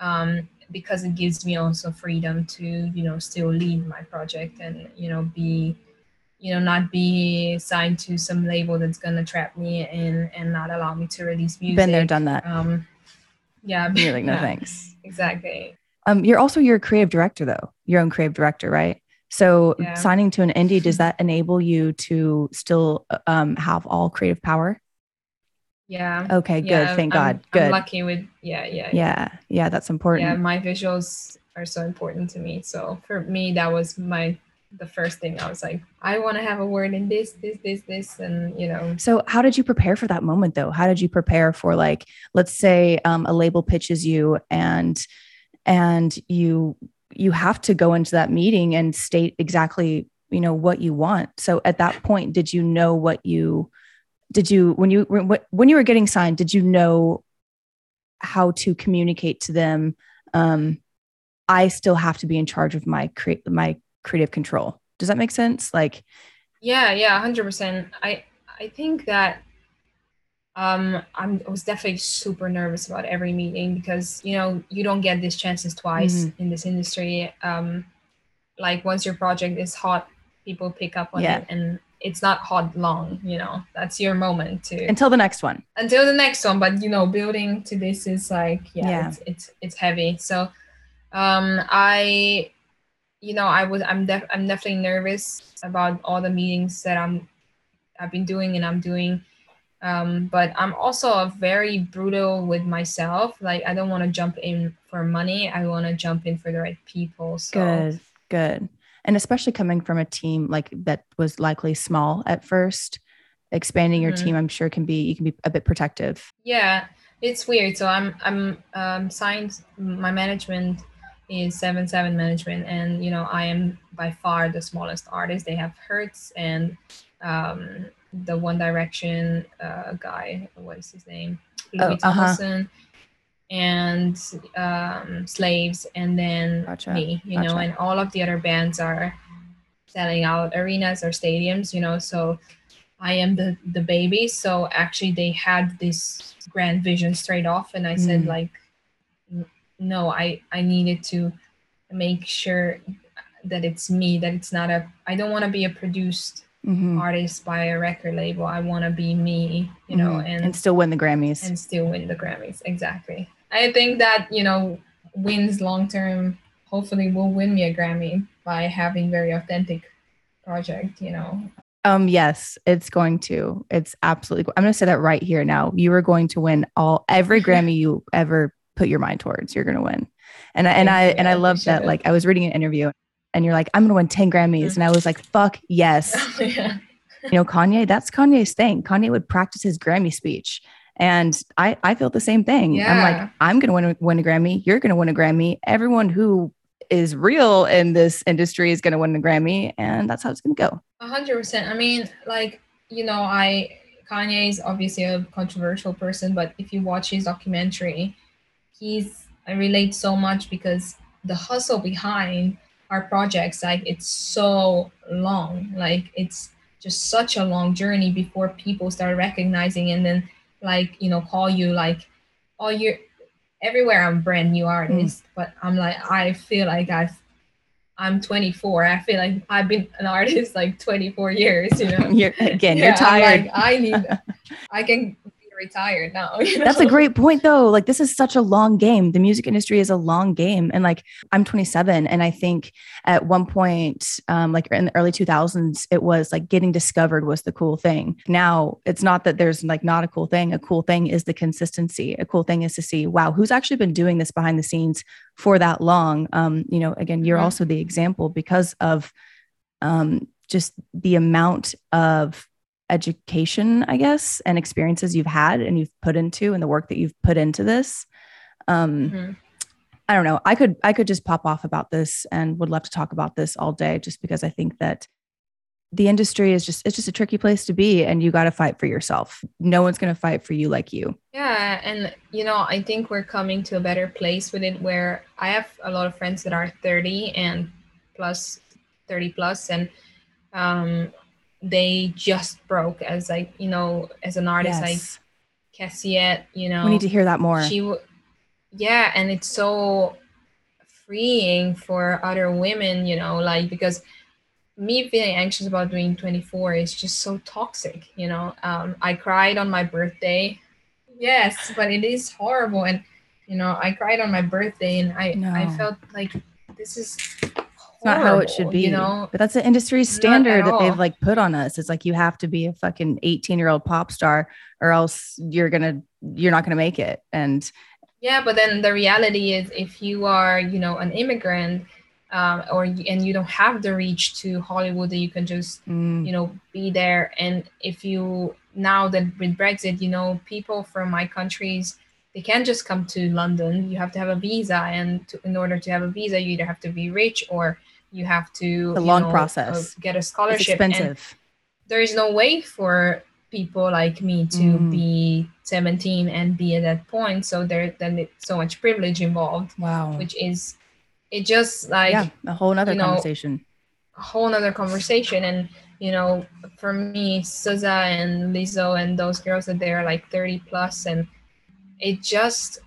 Speaker 2: Um, because it gives me also freedom to, you know, still lead my project and you know be, you know, not be signed to some label that's gonna trap me in and not allow me to release music.
Speaker 1: Been there, done that.
Speaker 2: Um, yeah,
Speaker 1: You're like, no <laughs>
Speaker 2: yeah,
Speaker 1: thanks.
Speaker 2: Exactly.
Speaker 1: Um, you're also your creative director though, your own creative director, right? So
Speaker 2: Yeah.
Speaker 1: signing to an indie, does that enable you to still um, have all creative power?
Speaker 2: Yeah.
Speaker 1: Okay, good.
Speaker 2: yeah,
Speaker 1: Thank
Speaker 2: I'm-
Speaker 1: God. Good.
Speaker 2: I'm lucky with yeah, yeah,
Speaker 1: yeah, yeah, that's
Speaker 2: yeah.
Speaker 1: important.
Speaker 2: My visuals are so important to me. So for me, that was my the first thing. I was like, I want to have a word in this, this, this, this, and you know,
Speaker 1: So, how did you prepare for that moment though? How did you prepare for like, let's say um, a label pitches you and and you you have to go into that meeting and state exactly you know what you want. So at that point, did you know what you did you when you when you were getting signed? Did you know how to communicate to them? Um, I still have to be in charge of my create my creative control. Does that make sense? Like,
Speaker 2: Yeah, yeah, hundred percent. I I think that um I'm I was definitely super nervous about every meeting because you know you don't get these chances twice
Speaker 1: Mhm.
Speaker 2: in this industry. Um like once your project is hot, people pick up on
Speaker 1: Yeah.
Speaker 2: it and it's not hot long, you know. That's your moment to
Speaker 1: until the next one.
Speaker 2: until the next one but you know building to this is like yeah,
Speaker 1: Yeah.
Speaker 2: It's, it's it's heavy so um i you know i was i'm def- i'm definitely nervous about all the meetings that i'm i've been doing and i'm doing um but i'm also very brutal with myself like i don't want to jump in for money i want to jump in for the right people so
Speaker 1: Good, good. And especially coming from a team like that was likely small at first, expanding your
Speaker 2: Mhm.
Speaker 1: team, I'm sure can be you can be a bit protective.
Speaker 2: yeah it's weird so i'm i'm um signed my management is seven seven management and you know i am by far the smallest artist they have Hurts and um the one direction uh guy what is his name
Speaker 1: Oh,
Speaker 2: louis
Speaker 1: uh-huh.
Speaker 2: and um slaves and then
Speaker 1: Gotcha,
Speaker 2: me you know and all of the other bands are selling out arenas or stadiums you know so I am the the baby. So actually, they had this grand vision straight off, and I said
Speaker 1: Mm.
Speaker 2: like, "N- no, I I needed to make sure that it's me. That it's not a. I don't want to be a produced
Speaker 1: Mhm,
Speaker 2: artist by a record label. I want to be me, you know,
Speaker 1: mhm.
Speaker 2: and
Speaker 1: and still win the Grammys.
Speaker 2: and still win the Grammys. Exactly. I think that you know wins long term. Hopefully, will win me a Grammy by having very authentic project. You know,
Speaker 1: Um, yes, it's going to. It's absolutely. I'm going to say that right here now. You are going to win all every <laughs> Grammy you ever put your mind towards. You're going to win, and I and I and I love that.
Speaker 2: it.
Speaker 1: Like I was reading an interview, and you're like, I'm going to win ten Grammys, and I was like, fuck yes. <laughs>
Speaker 2: Oh, yeah.
Speaker 1: you know, Kanye. That's Kanye's thing. Kanye would practice his Grammy speech, and I I feel the same thing. I'm like, I'm going to win a, win a Grammy. You're going to win a Grammy. Everyone who is real in this industry is going to win a Grammy, and that's how it's going to go.
Speaker 2: A hundred percent. I mean, like you know, I Kanye is obviously a controversial person, but if you watch his documentary, he's I relate so much because the hustle behind our projects, like it's so long, like it's just such a long journey before people start recognizing and then like you know call you like, oh you're everywhere I'm brand new artist, mm. but I'm like I feel like I've I'm 24. I feel like I've been an artist like 24 years, you know. <laughs>
Speaker 1: You're again,
Speaker 2: Yeah,
Speaker 1: you're
Speaker 2: I'm
Speaker 1: tired.
Speaker 2: like, I need, I can retired now. <laughs> you
Speaker 1: That's a great point though. Like this is such a long game. The music industry is a long game. And like I'm 27 and I think at one point um like in the early 2000s it was like getting discovered was the cool thing. Now it's not that there's like not a cool thing. A cool thing is the consistency. A cool thing is to see wow, who's actually been doing this behind the scenes for that long. Um you know, again, you're
Speaker 2: Mhm.
Speaker 1: also the example because of um just the amount of education, I guess, and experiences you've had and you've put into and the work that you've put into this. Um, mm-hmm. I don't know. I could I could just pop off about this and would love to talk about this all day just because I think that the industry is just it's just a tricky place to be and you got to fight for yourself. No one's going to fight for you like you.
Speaker 2: Yeah, and you know, I think we're coming to a better place with it where I have a lot of friends that are 30 and plus 30 plus and um they just broke as like, you know, as an artist yes. like Cassyette, you know.
Speaker 1: We need to hear that more.
Speaker 2: She w- yeah, and it's so freeing for other women, you know, like because me feeling anxious about doing 24 is just so toxic, you know. Um, I cried on my birthday. Yes, but it is horrible. And, you know, I cried on my birthday and I, no. I felt like this is
Speaker 1: not how it should be, you know. But that's the industry standard that they've like put on us. It's like you have to be a fucking 18 year old pop star or else you're gonna you're not gonna make it. And
Speaker 2: yeah, but then the reality is if you are, you know, an immigrant um, or and you don't have the reach to Hollywood that you can just, mm. you know, be there. And if you now that with Brexit, you know, people from my countries they can't just come to London. You have to have a visa, and to, in order to have a visa, you either have to be rich or you have to.
Speaker 1: a long know, process.
Speaker 2: Uh, get a scholarship.
Speaker 1: It's expensive.
Speaker 2: And there is no way for people like me to mm. be 17 and be at that point so there then it's so much privilege involved
Speaker 1: wow
Speaker 2: which is it just like yeah
Speaker 1: a whole nother know, conversation
Speaker 2: a whole nother conversation and you know for me SZA and Lizzo and those girls that they're like 30 plus and it just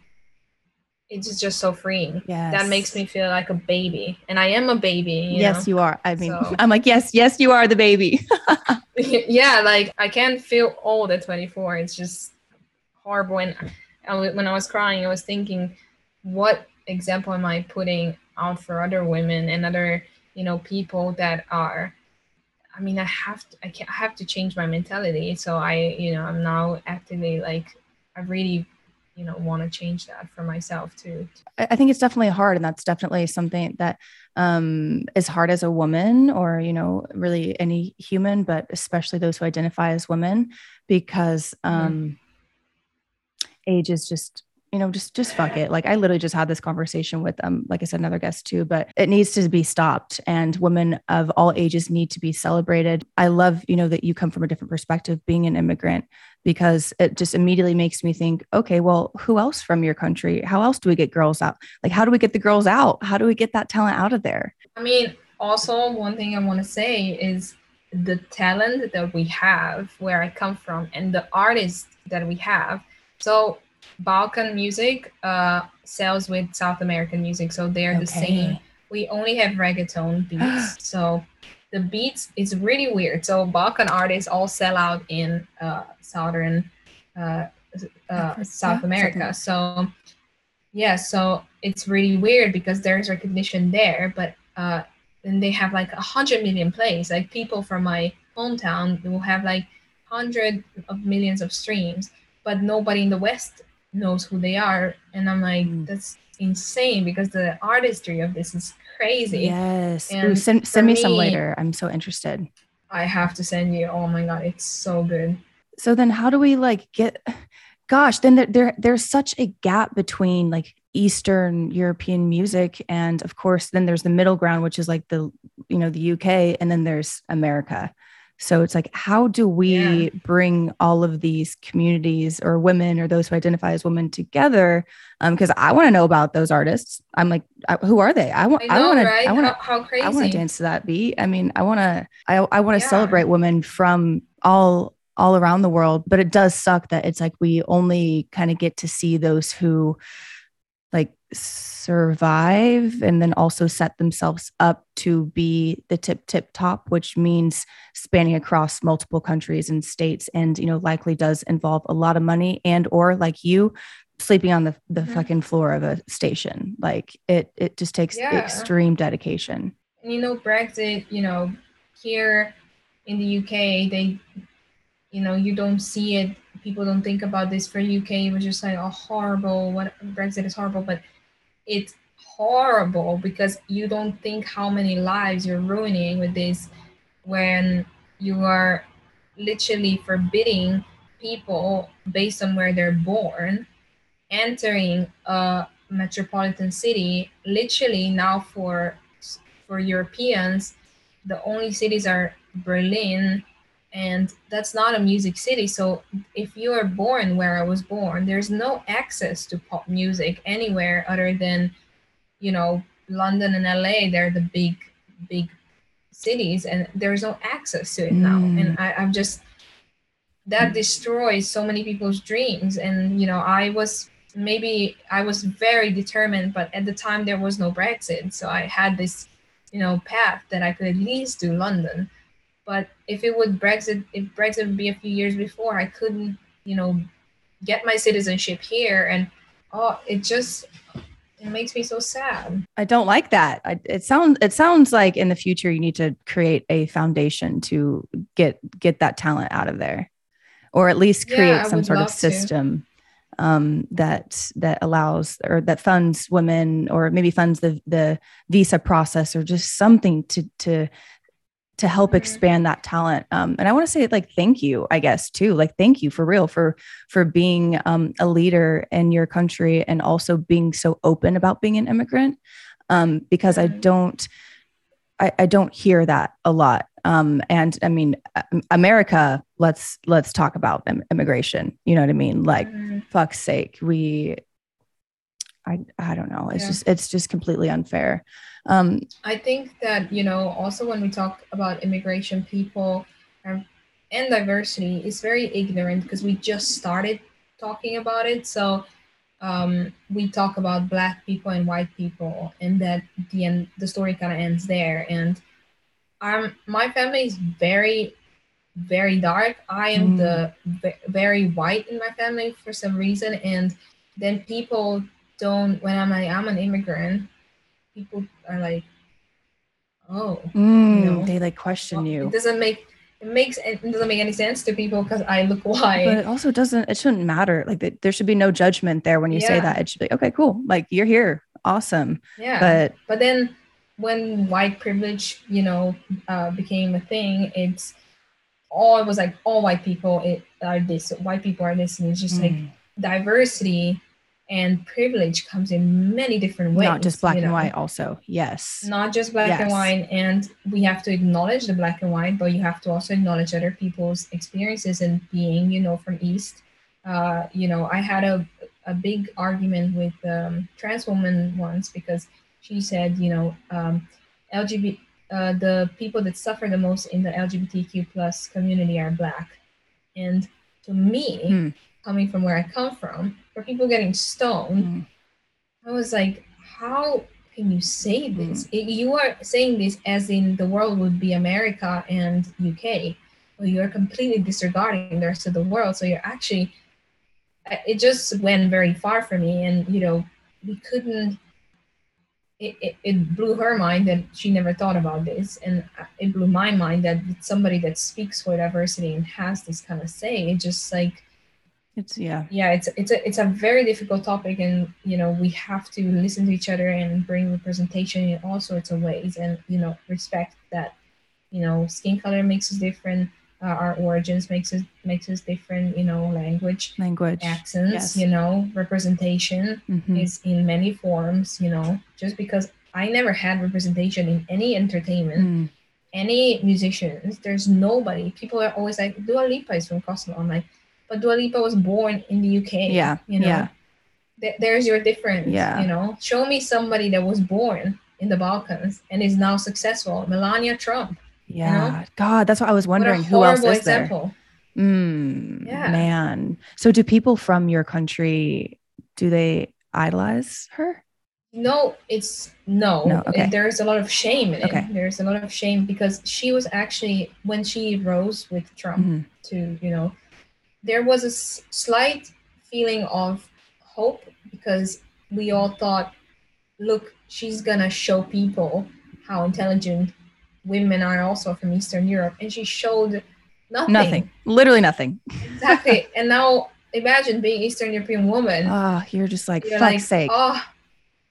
Speaker 2: it's just so freeing.
Speaker 1: Yeah,
Speaker 2: That makes me feel like a baby. And I am a baby. You
Speaker 1: yes,
Speaker 2: know?
Speaker 1: you are. I mean, so. I'm like, yes, yes, you are the baby. <laughs> <laughs>
Speaker 2: yeah, like I can't feel old at 24. It's just horrible. And when I was crying, I was thinking, what example am I putting out for other women and other, you know, people that are I mean, I have to, I, can't, I have to change my mentality. So I, you know, I'm now actively like, I really you know want to change that for myself too
Speaker 1: i think it's definitely hard and that's definitely something that um, is hard as a woman or you know really any human but especially those who identify as women because mm-hmm. um, mm-hmm. age is just you know, just just fuck it. Like I literally just had this conversation with um, like I said, another guest too, but it needs to be stopped. And women of all ages need to be celebrated. I love, you know, that you come from a different perspective being an immigrant because it just immediately makes me think, okay, well, who else from your country? How else do we get girls out? Like, how do we get the girls out? How do we get that talent out of there?
Speaker 2: I mean, also one thing I want to say is the talent that we have where I come from and the artists that we have. So Balkan music uh, sells with South American music, so they're okay. the same. We only have reggaeton beats, <gasps> so the beats is really weird. So Balkan artists all sell out in uh, southern uh, uh, South America. So yeah, so it's really weird because there's recognition there, but uh, then they have like a hundred million plays. Like people from my hometown will have like hundred of millions of streams, but nobody in the West knows who they are and i'm like mm. that's insane because the artistry of this is crazy.
Speaker 1: Yes. Ooh, send, send me, me some later. I'm so interested.
Speaker 2: I have to send you. Oh my god it's so good.
Speaker 1: So then how do we like get gosh then there, there there's such a gap between like eastern european music and of course then there's the middle ground which is like the you know the uk and then there's america so it's like, how do we yeah. bring all of these communities or women or those who identify as women together? Because um, I want to know about those artists. I'm like, I, who are they? I want, I, want
Speaker 2: right?
Speaker 1: to, I want
Speaker 2: to, how, how, crazy.
Speaker 1: I want to dance to that beat. I mean, I want to, I, I want to yeah. celebrate women from all all around the world. But it does suck that it's like we only kind of get to see those who like survive and then also set themselves up to be the tip tip top which means spanning across multiple countries and states and you know likely does involve a lot of money and or like you sleeping on the, the mm-hmm. fucking floor of a station like it it just takes yeah. extreme dedication
Speaker 2: and you know brexit you know here in the uk they you know you don't see it people don't think about this for uk it was just like a horrible what brexit is horrible but it's horrible because you don't think how many lives you're ruining with this when you are literally forbidding people based on where they're born entering a metropolitan city literally now for for europeans the only cities are berlin and that's not a music city. So if you are born where i was born there's no access to pop music anywhere other than you know london and la they're the big big cities and there's no access to it now.
Speaker 1: Mm.
Speaker 2: and I, i'm just that destroys so many people's dreams. And you know i was maybe i was very determined but at the time there was no brexit. So i had this you know path that i could at least do london but if it would brexit if brexit would be a few years before i couldn't you know get my citizenship here and oh it just it makes me so sad
Speaker 1: I don't like that. I, it sounds it sounds like in the future you need to create a foundation to get get that talent out of there, or at least create
Speaker 2: I
Speaker 1: some sort of
Speaker 2: to.
Speaker 1: system um, that that allows or that funds women or maybe funds the the visa process or just something to to to help expand that talent. Um, and I want to say like thank you, I guess too. Like thank you for real for for being um, a leader in your country and also being so open about being an immigrant. Um, because I
Speaker 2: Mhm.
Speaker 1: don't, I, I don't hear that a lot. Um, and I mean, uh, America. Let's let's talk about immigration. You know what I mean? Like
Speaker 2: Mhm.
Speaker 1: fuck's sake, we. I I don't know. It's
Speaker 2: Yeah.
Speaker 1: just it's just completely unfair. Um,
Speaker 2: I think that you know also when we talk about immigration, people are, and diversity is very ignorant because we just started talking about it. So um, we talk about black people and white people, and that the end the story kind of ends there. And um, my family is very very dark. I am
Speaker 1: Mm.
Speaker 2: the ve- very white in my family for some reason, and then people don't when I'm like I'm an immigrant, people are like, oh,
Speaker 1: mm,
Speaker 2: know,
Speaker 1: they like question
Speaker 2: well,
Speaker 1: you.
Speaker 2: It doesn't make it makes it doesn't make any sense to people because I look white.
Speaker 1: but it also doesn't it shouldn't matter. Like th- there should be no judgment there when you say that. It should be okay cool. Like you're here. Awesome.
Speaker 2: Yeah.
Speaker 1: but
Speaker 2: But then when white privilege, you know, uh, became a thing, it's all it was like all white people it, are this, white people are this, and it's just like
Speaker 1: mm,
Speaker 2: diversity and privilege comes in many different ways.
Speaker 1: not just black and
Speaker 2: know?
Speaker 1: white also yes
Speaker 2: Not just black and white, and we have to acknowledge the black and white, but you have to also acknowledge other people's experiences and being, you know, from East. Uh, you know, I had a a big argument with um, trans woman once because she said, you know, um, LGBT, uh, the people that suffer the most in the LGBTQ plus community are black, and to me,
Speaker 1: Hmm.
Speaker 2: Coming from where I come from, for people getting stoned,
Speaker 1: Mm,
Speaker 2: I was like, how can you say
Speaker 1: Hmm.
Speaker 2: this? It- you are saying this as in the world would be America and UK. Well, you're completely disregarding the rest of the world. So you're actually, it just went very far for me. And, you know, we couldn't, it, it, it blew her mind that she never thought about this. And uh, it blew my mind that somebody that speaks for diversity and has this kind of say, it just like,
Speaker 1: it's yeah
Speaker 2: yeah it's it's a it's a very difficult topic and you know we have to listen to each other and bring representation in all sorts of ways and you know respect that you know skin color makes us different uh, our origins makes us makes us different you know language
Speaker 1: language
Speaker 2: accents
Speaker 1: yes.
Speaker 2: you know representation
Speaker 1: Mhm.
Speaker 2: is in many forms you know just because i never had representation in any entertainment
Speaker 1: Mm,
Speaker 2: any musicians. There's nobody. People are always like, Dua Lipa is from Kosovo. I'm like, but Dua Lipa was born in the UK.
Speaker 1: yeah
Speaker 2: You know,
Speaker 1: yeah
Speaker 2: Th- there's your difference.
Speaker 1: Yeah.
Speaker 2: You know, show me somebody that was born in the Balkans and is now successful. Melania Trump.
Speaker 1: yeah god that's what i was wondering who else is there
Speaker 2: example.
Speaker 1: mm,
Speaker 2: Yeah.
Speaker 1: man so do people from your country do they idolize her
Speaker 2: No, it's no.
Speaker 1: No, okay.
Speaker 2: It- There's a lot of shame in it.
Speaker 1: Okay.
Speaker 2: There's a lot of shame because she was actually when she rose with Trump.
Speaker 1: Mhm.
Speaker 2: to you know there was a s- slight feeling of hope because we all thought look she's gonna show people how intelligent women are also from eastern europe and she showed nothing.
Speaker 1: Nothing. Literally nothing.
Speaker 2: Exactly. <laughs> And now imagine being eastern european woman.
Speaker 1: Oh you're just like
Speaker 2: you're
Speaker 1: fuck's
Speaker 2: like
Speaker 1: sake.
Speaker 2: Oh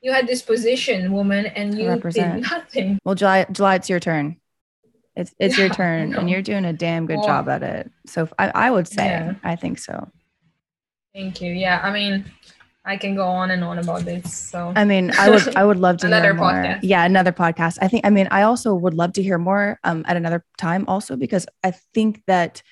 Speaker 2: you had this position woman and you
Speaker 1: represent.
Speaker 2: did <laughs> nothing.
Speaker 1: Well july july it's your turn It's it's your
Speaker 2: Yeah, I
Speaker 1: turn, and you're doing a damn good
Speaker 2: Well,
Speaker 1: job at it. So I, I would say,
Speaker 2: Yeah.
Speaker 1: I think so.
Speaker 2: Thank you. Yeah, I mean, I can go on and on about this. So
Speaker 1: I mean, I would I would love <laughs> to hear more.
Speaker 2: podcast.
Speaker 1: Yeah, another podcast. I think. I mean, I also would love to hear more um, at another time, also because I think that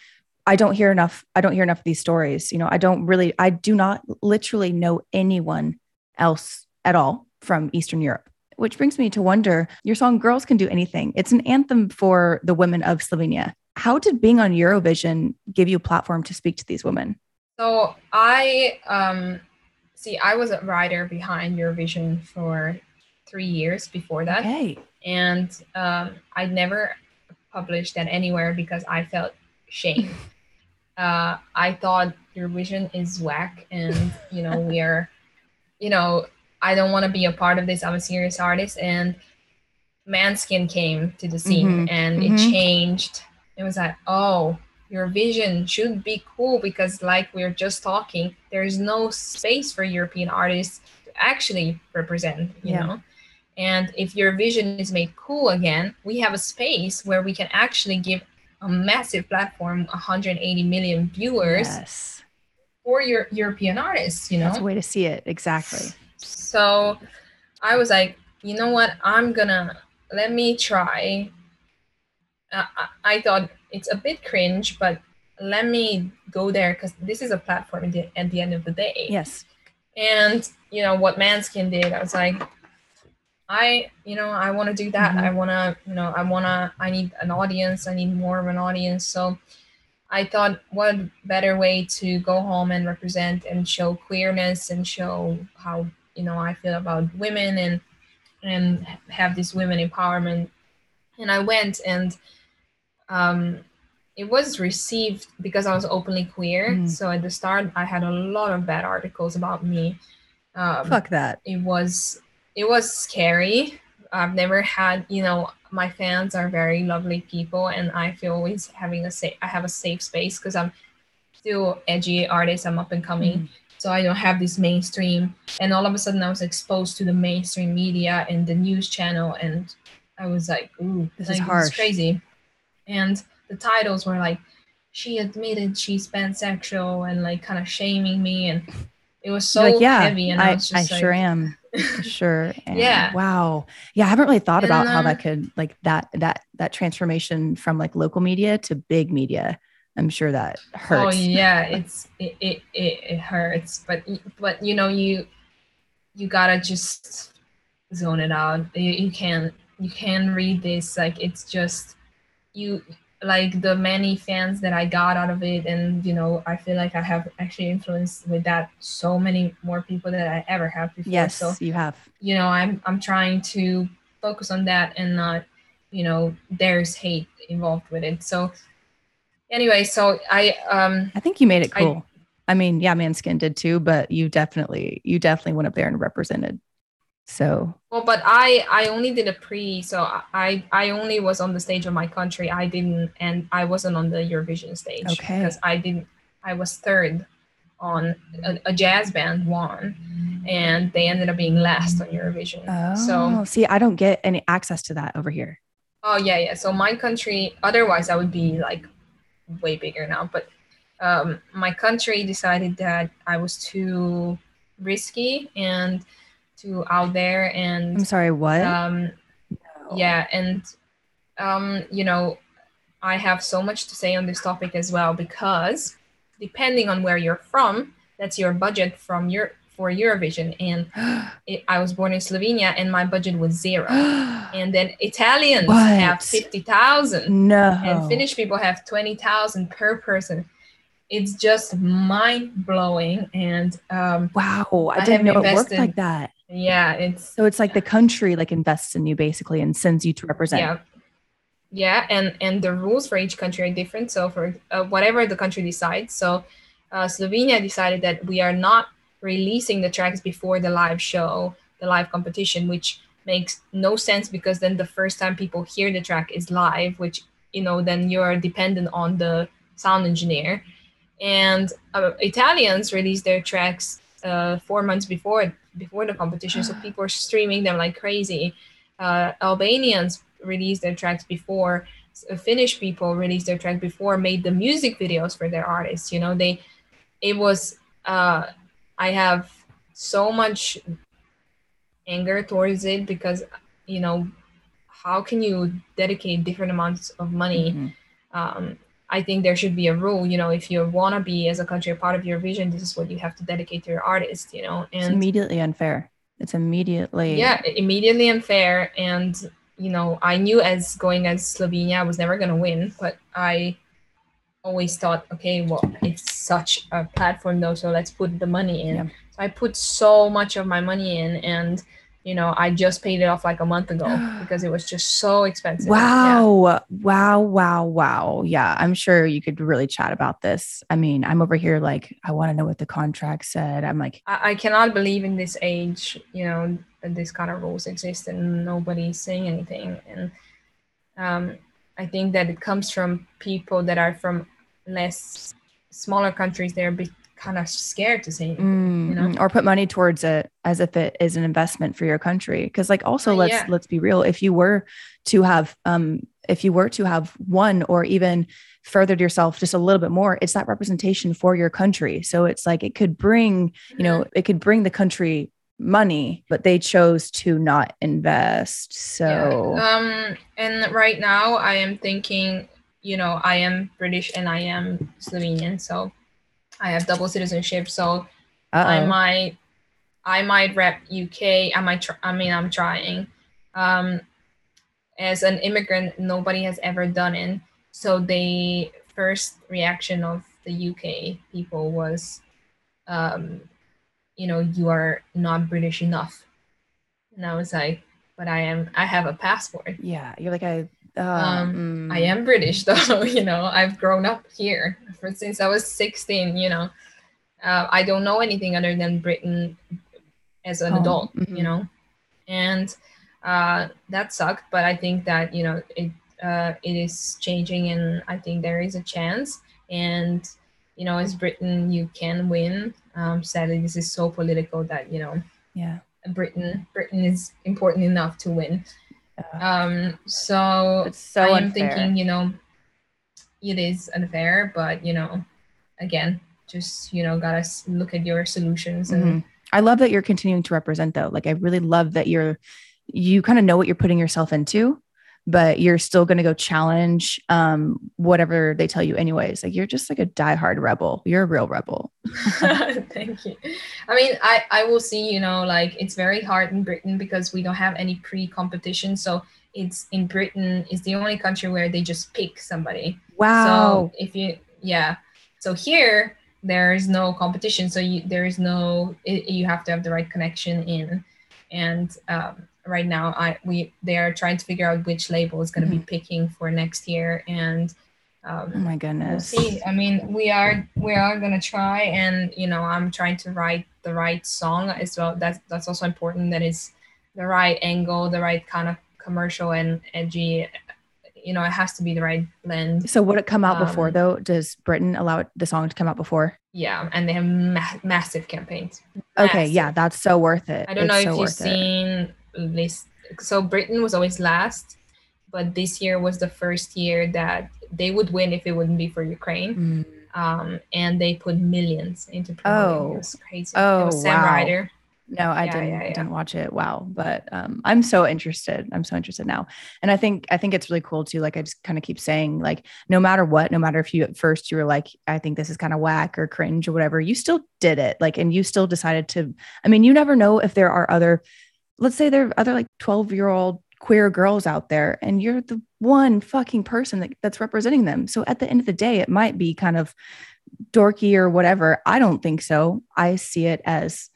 Speaker 1: I don't hear enough. I don't hear enough of these stories. You know, I don't really. I do not literally know anyone else at all from Eastern Europe. Which brings me to wonder: your song "Girls Can Do Anything." It's an anthem for the women of Slovenia. How did being on Eurovision give you a platform to speak to these women?
Speaker 2: So I um see I was a writer behind Eurovision for three years before that.
Speaker 1: Okay.
Speaker 2: And um I never published that anywhere because I felt shame. <laughs> uh I thought Eurovision is whack and you know we are you know I don't want to be a part of this. I'm a serious artist and Måneskin came to the scene
Speaker 1: Mhm,
Speaker 2: and
Speaker 1: mhm.
Speaker 2: it changed. It was like, oh, Eurovision should be cool because, like we are just talking, there is no space for European artists to actually represent, you
Speaker 1: Yeah.
Speaker 2: know. And if Eurovision is made cool again, we have a space where we can actually give a massive platform, 180 million viewers
Speaker 1: Yes.
Speaker 2: for your European artists, you know.
Speaker 1: That's a way to see it. Exactly.
Speaker 2: So I was like, you know what? I'm gonna let me try. Uh, I, I thought it's a bit cringe, but let me go there because this is a platform at the, at the end of the day.
Speaker 1: Yes.
Speaker 2: And you know what Måneskin did, I was like, I, you know, I want to do that.
Speaker 1: Mhm.
Speaker 2: I want to, you know, I want to, I need an audience. I need more of an audience. So I thought, what better way to go home and represent and show queerness and show how, you know, I feel about women and, and have this women empowerment. And I went and, um, it was received because I was openly queer.
Speaker 1: Mm.
Speaker 2: So at the start, I had a lot of bad articles about me. Um,
Speaker 1: Fuck that.
Speaker 2: it was it was scary i've never had you know my fans are very lovely people and i feel always having a safe i have a safe space because i'm still edgy artist i'm up and coming
Speaker 1: Mhm.
Speaker 2: So i don't have this mainstream and all of a sudden i was exposed to the mainstream media and the news channel and i was like ooh
Speaker 1: This is
Speaker 2: like,
Speaker 1: harsh.
Speaker 2: crazy and the titles were like she admitted she's pansexual and like kind of shaming me and it was so
Speaker 1: like, yeah,
Speaker 2: heavy and i,
Speaker 1: I,
Speaker 2: was
Speaker 1: I
Speaker 2: like, <laughs>
Speaker 1: sure am. Sure. am.
Speaker 2: Yeah.
Speaker 1: Wow. Yeah. I haven't really thought about
Speaker 2: And,
Speaker 1: how
Speaker 2: um,
Speaker 1: that could like that, that, that transformation from like local media to big media. I'm sure that oh, hurts.
Speaker 2: Oh yeah, it's it, it it it hurts, but but you know you you gotta just zone it out. You, you can you can read this like it's just you like the many fans that I got out of it, and you know I feel like I have actually influenced with that so many more people that I ever have before.
Speaker 1: yes,
Speaker 2: So
Speaker 1: you have.
Speaker 2: you know I'm I'm trying to focus on that and not you know there's hate involved with it. So anyway, so I um
Speaker 1: I think you made it
Speaker 2: I-
Speaker 1: cool. I, mean, yeah, Måneskin did too, but you definitely, you definitely went up there and represented. So
Speaker 2: Well, but I I only did a pre, so I I only was on the stage of my country. I didn't, and I wasn't on the Eurovision stage
Speaker 1: Okay.
Speaker 2: because I didn't. I was third on a, a jazz band won, and they ended up being last on Eurovision.
Speaker 1: Oh,
Speaker 2: So
Speaker 1: see, I don't get any access to that over here.
Speaker 2: oh yeah yeah. So my country, otherwise I would be like way bigger now, but um, my country decided that I was too risky and too out there and
Speaker 1: I'm sorry, what?
Speaker 2: um
Speaker 1: No.
Speaker 2: yeah and um you know i have so much to say on this topic as well because depending on where you're from that's your budget from your for eurovision and <gasps> it, i was born in slovenia and my budget was zero <gasps> and then italians
Speaker 1: What?
Speaker 2: have 50000
Speaker 1: no.
Speaker 2: and finnish people have 20000 per person it's just mind-blowing and um
Speaker 1: Wow, I,
Speaker 2: I
Speaker 1: didn't know it worked
Speaker 2: invested-
Speaker 1: like that.
Speaker 2: yeah it's
Speaker 1: So it's like the country like invests in you basically and sends you to represent.
Speaker 2: Yeah. Yeah, and and the rules for each country are different. So for uh, whatever the country decides, so uh, Slovenia decided that we are not releasing the tracks before the live show, the live competition, which makes no sense because then the first time people hear the track is live, which you know then you're dependent on the sound engineer. And uh, Italians release their tracks uh, four months before before the competition, so people are streaming them like crazy. Uh, Albanians release their tracks before, Finnish people release their track before made the music videos for their artists. You know, they it was uh, I have so much anger towards it because you know how can you dedicate different amounts of money mm-hmm. um, i think there should be a rule you know if you want to be as a country a part of Eurovision this is what you have to dedicate to your artist you know
Speaker 1: and it's immediately unfair it's immediately
Speaker 2: yeah immediately unfair and you know i knew as going as slovenia i was never going to win but i always thought, okay, well, it's such a platform though, so let's put the money in. Yeah. So I put so much of my money in, and you know, I just paid it off like a month ago <gasps> because it was just so expensive.
Speaker 1: Wow. Yeah. Wow. Wow. Wow. Yeah. I'm sure you could really chat about this. I mean, I'm over here like, I want to know what the contract said. I'm like,
Speaker 2: I, I cannot believe in this age, you know, that this kind of rules exist and nobody's saying anything. And um, I think that it comes from people that are from less smaller countries they're be kind of scared to say anything, you know?
Speaker 1: Mm-hmm. or put money towards it as if it is an investment for your country because like also uh, let's yeah. let's be real if you were to have um if you were to have one or even furthered yourself just a little bit more it's that representation for your country so it's like it could bring you know mm-hmm. it could bring the country money but they chose to not invest so
Speaker 2: yeah. um and right now i am thinking you know, I am British and I am Slovenian, so I have double citizenship. So Uh-oh. I might, I might rep UK. I might. Tr- I mean, I'm trying. Um, as an immigrant, nobody has ever done it. So the first reaction of the UK people was, um, you know, you are not British enough. And I was like, but I am. I have a passport.
Speaker 1: Yeah, you're like I
Speaker 2: um, mm. I am British <laughs> though, you know, I've grown up here for, since I was 16, you know. Uh, I don't know anything other than Britain as an oh, adult, mm-hmm. you know. And uh, that sucked, but I think that, you know, it uh, it is changing and I think there is a chance. And, you know, as Britain, you can win. Um, sadly, this is so political that, you know,
Speaker 1: yeah,
Speaker 2: Britain Britain is important enough to win. Um, so, so I am thinking, you know, it is unfair, but you know, again, just you know, gotta look at your solutions. And mm-hmm.
Speaker 1: I love that you're continuing to represent, though. Like, I really love that you're you kind of know what you're putting yourself into but you're still going to go challenge um, whatever they tell you anyways. Like you're just like a diehard rebel. You're a real rebel. <laughs>
Speaker 2: Thank you. I mean i i will see you know like it's very hard in britain because we don't have any pre-competition. So it's in britain is the only country where they just pick somebody.
Speaker 1: Wow.
Speaker 2: so if you yeah. So here there is no competition. So you there is no it, you have to have the right connection in. And um, right now i we they are trying to figure out which label is going to mm-hmm. be picking for next year and
Speaker 1: um, oh my goodness.
Speaker 2: we'll see. I mean we are we are going to try and you know i'm trying to write the right song as well. That's that's also important that is the right angle the right kind of commercial and edgy you know it has to be the right blend.
Speaker 1: So would it come out um, before though? Does britain allow the song to come out before?
Speaker 2: Yeah and they have ma- massive campaigns.
Speaker 1: Massive. okay yeah that's so worth it.
Speaker 2: I don't it's know if so you've seen it list. So Britain was always last, but this year was the first year that they would win if it wouldn't be for Ukraine. Mm. Um, and they put millions into promoting. Oh, it was crazy.
Speaker 1: Oh,
Speaker 2: it
Speaker 1: was Sam wow. Ryder. No, I yeah, didn't. Yeah, yeah. didn't watch it. Wow, but um, I'm so interested. I'm so interested now, and I think I think it's really cool too. Like I just kind of keep saying, like no matter what, no matter if you at first you were like, I think this is kind of whack or cringe or whatever, you still did it. Like, and you still decided to. I mean, you never know if there are other let's say there are other like 12 year old queer girls out there and you're the one fucking person that, that's representing them. So at the end of the day, it might be kind of dorky or whatever. I don't think so. I see it as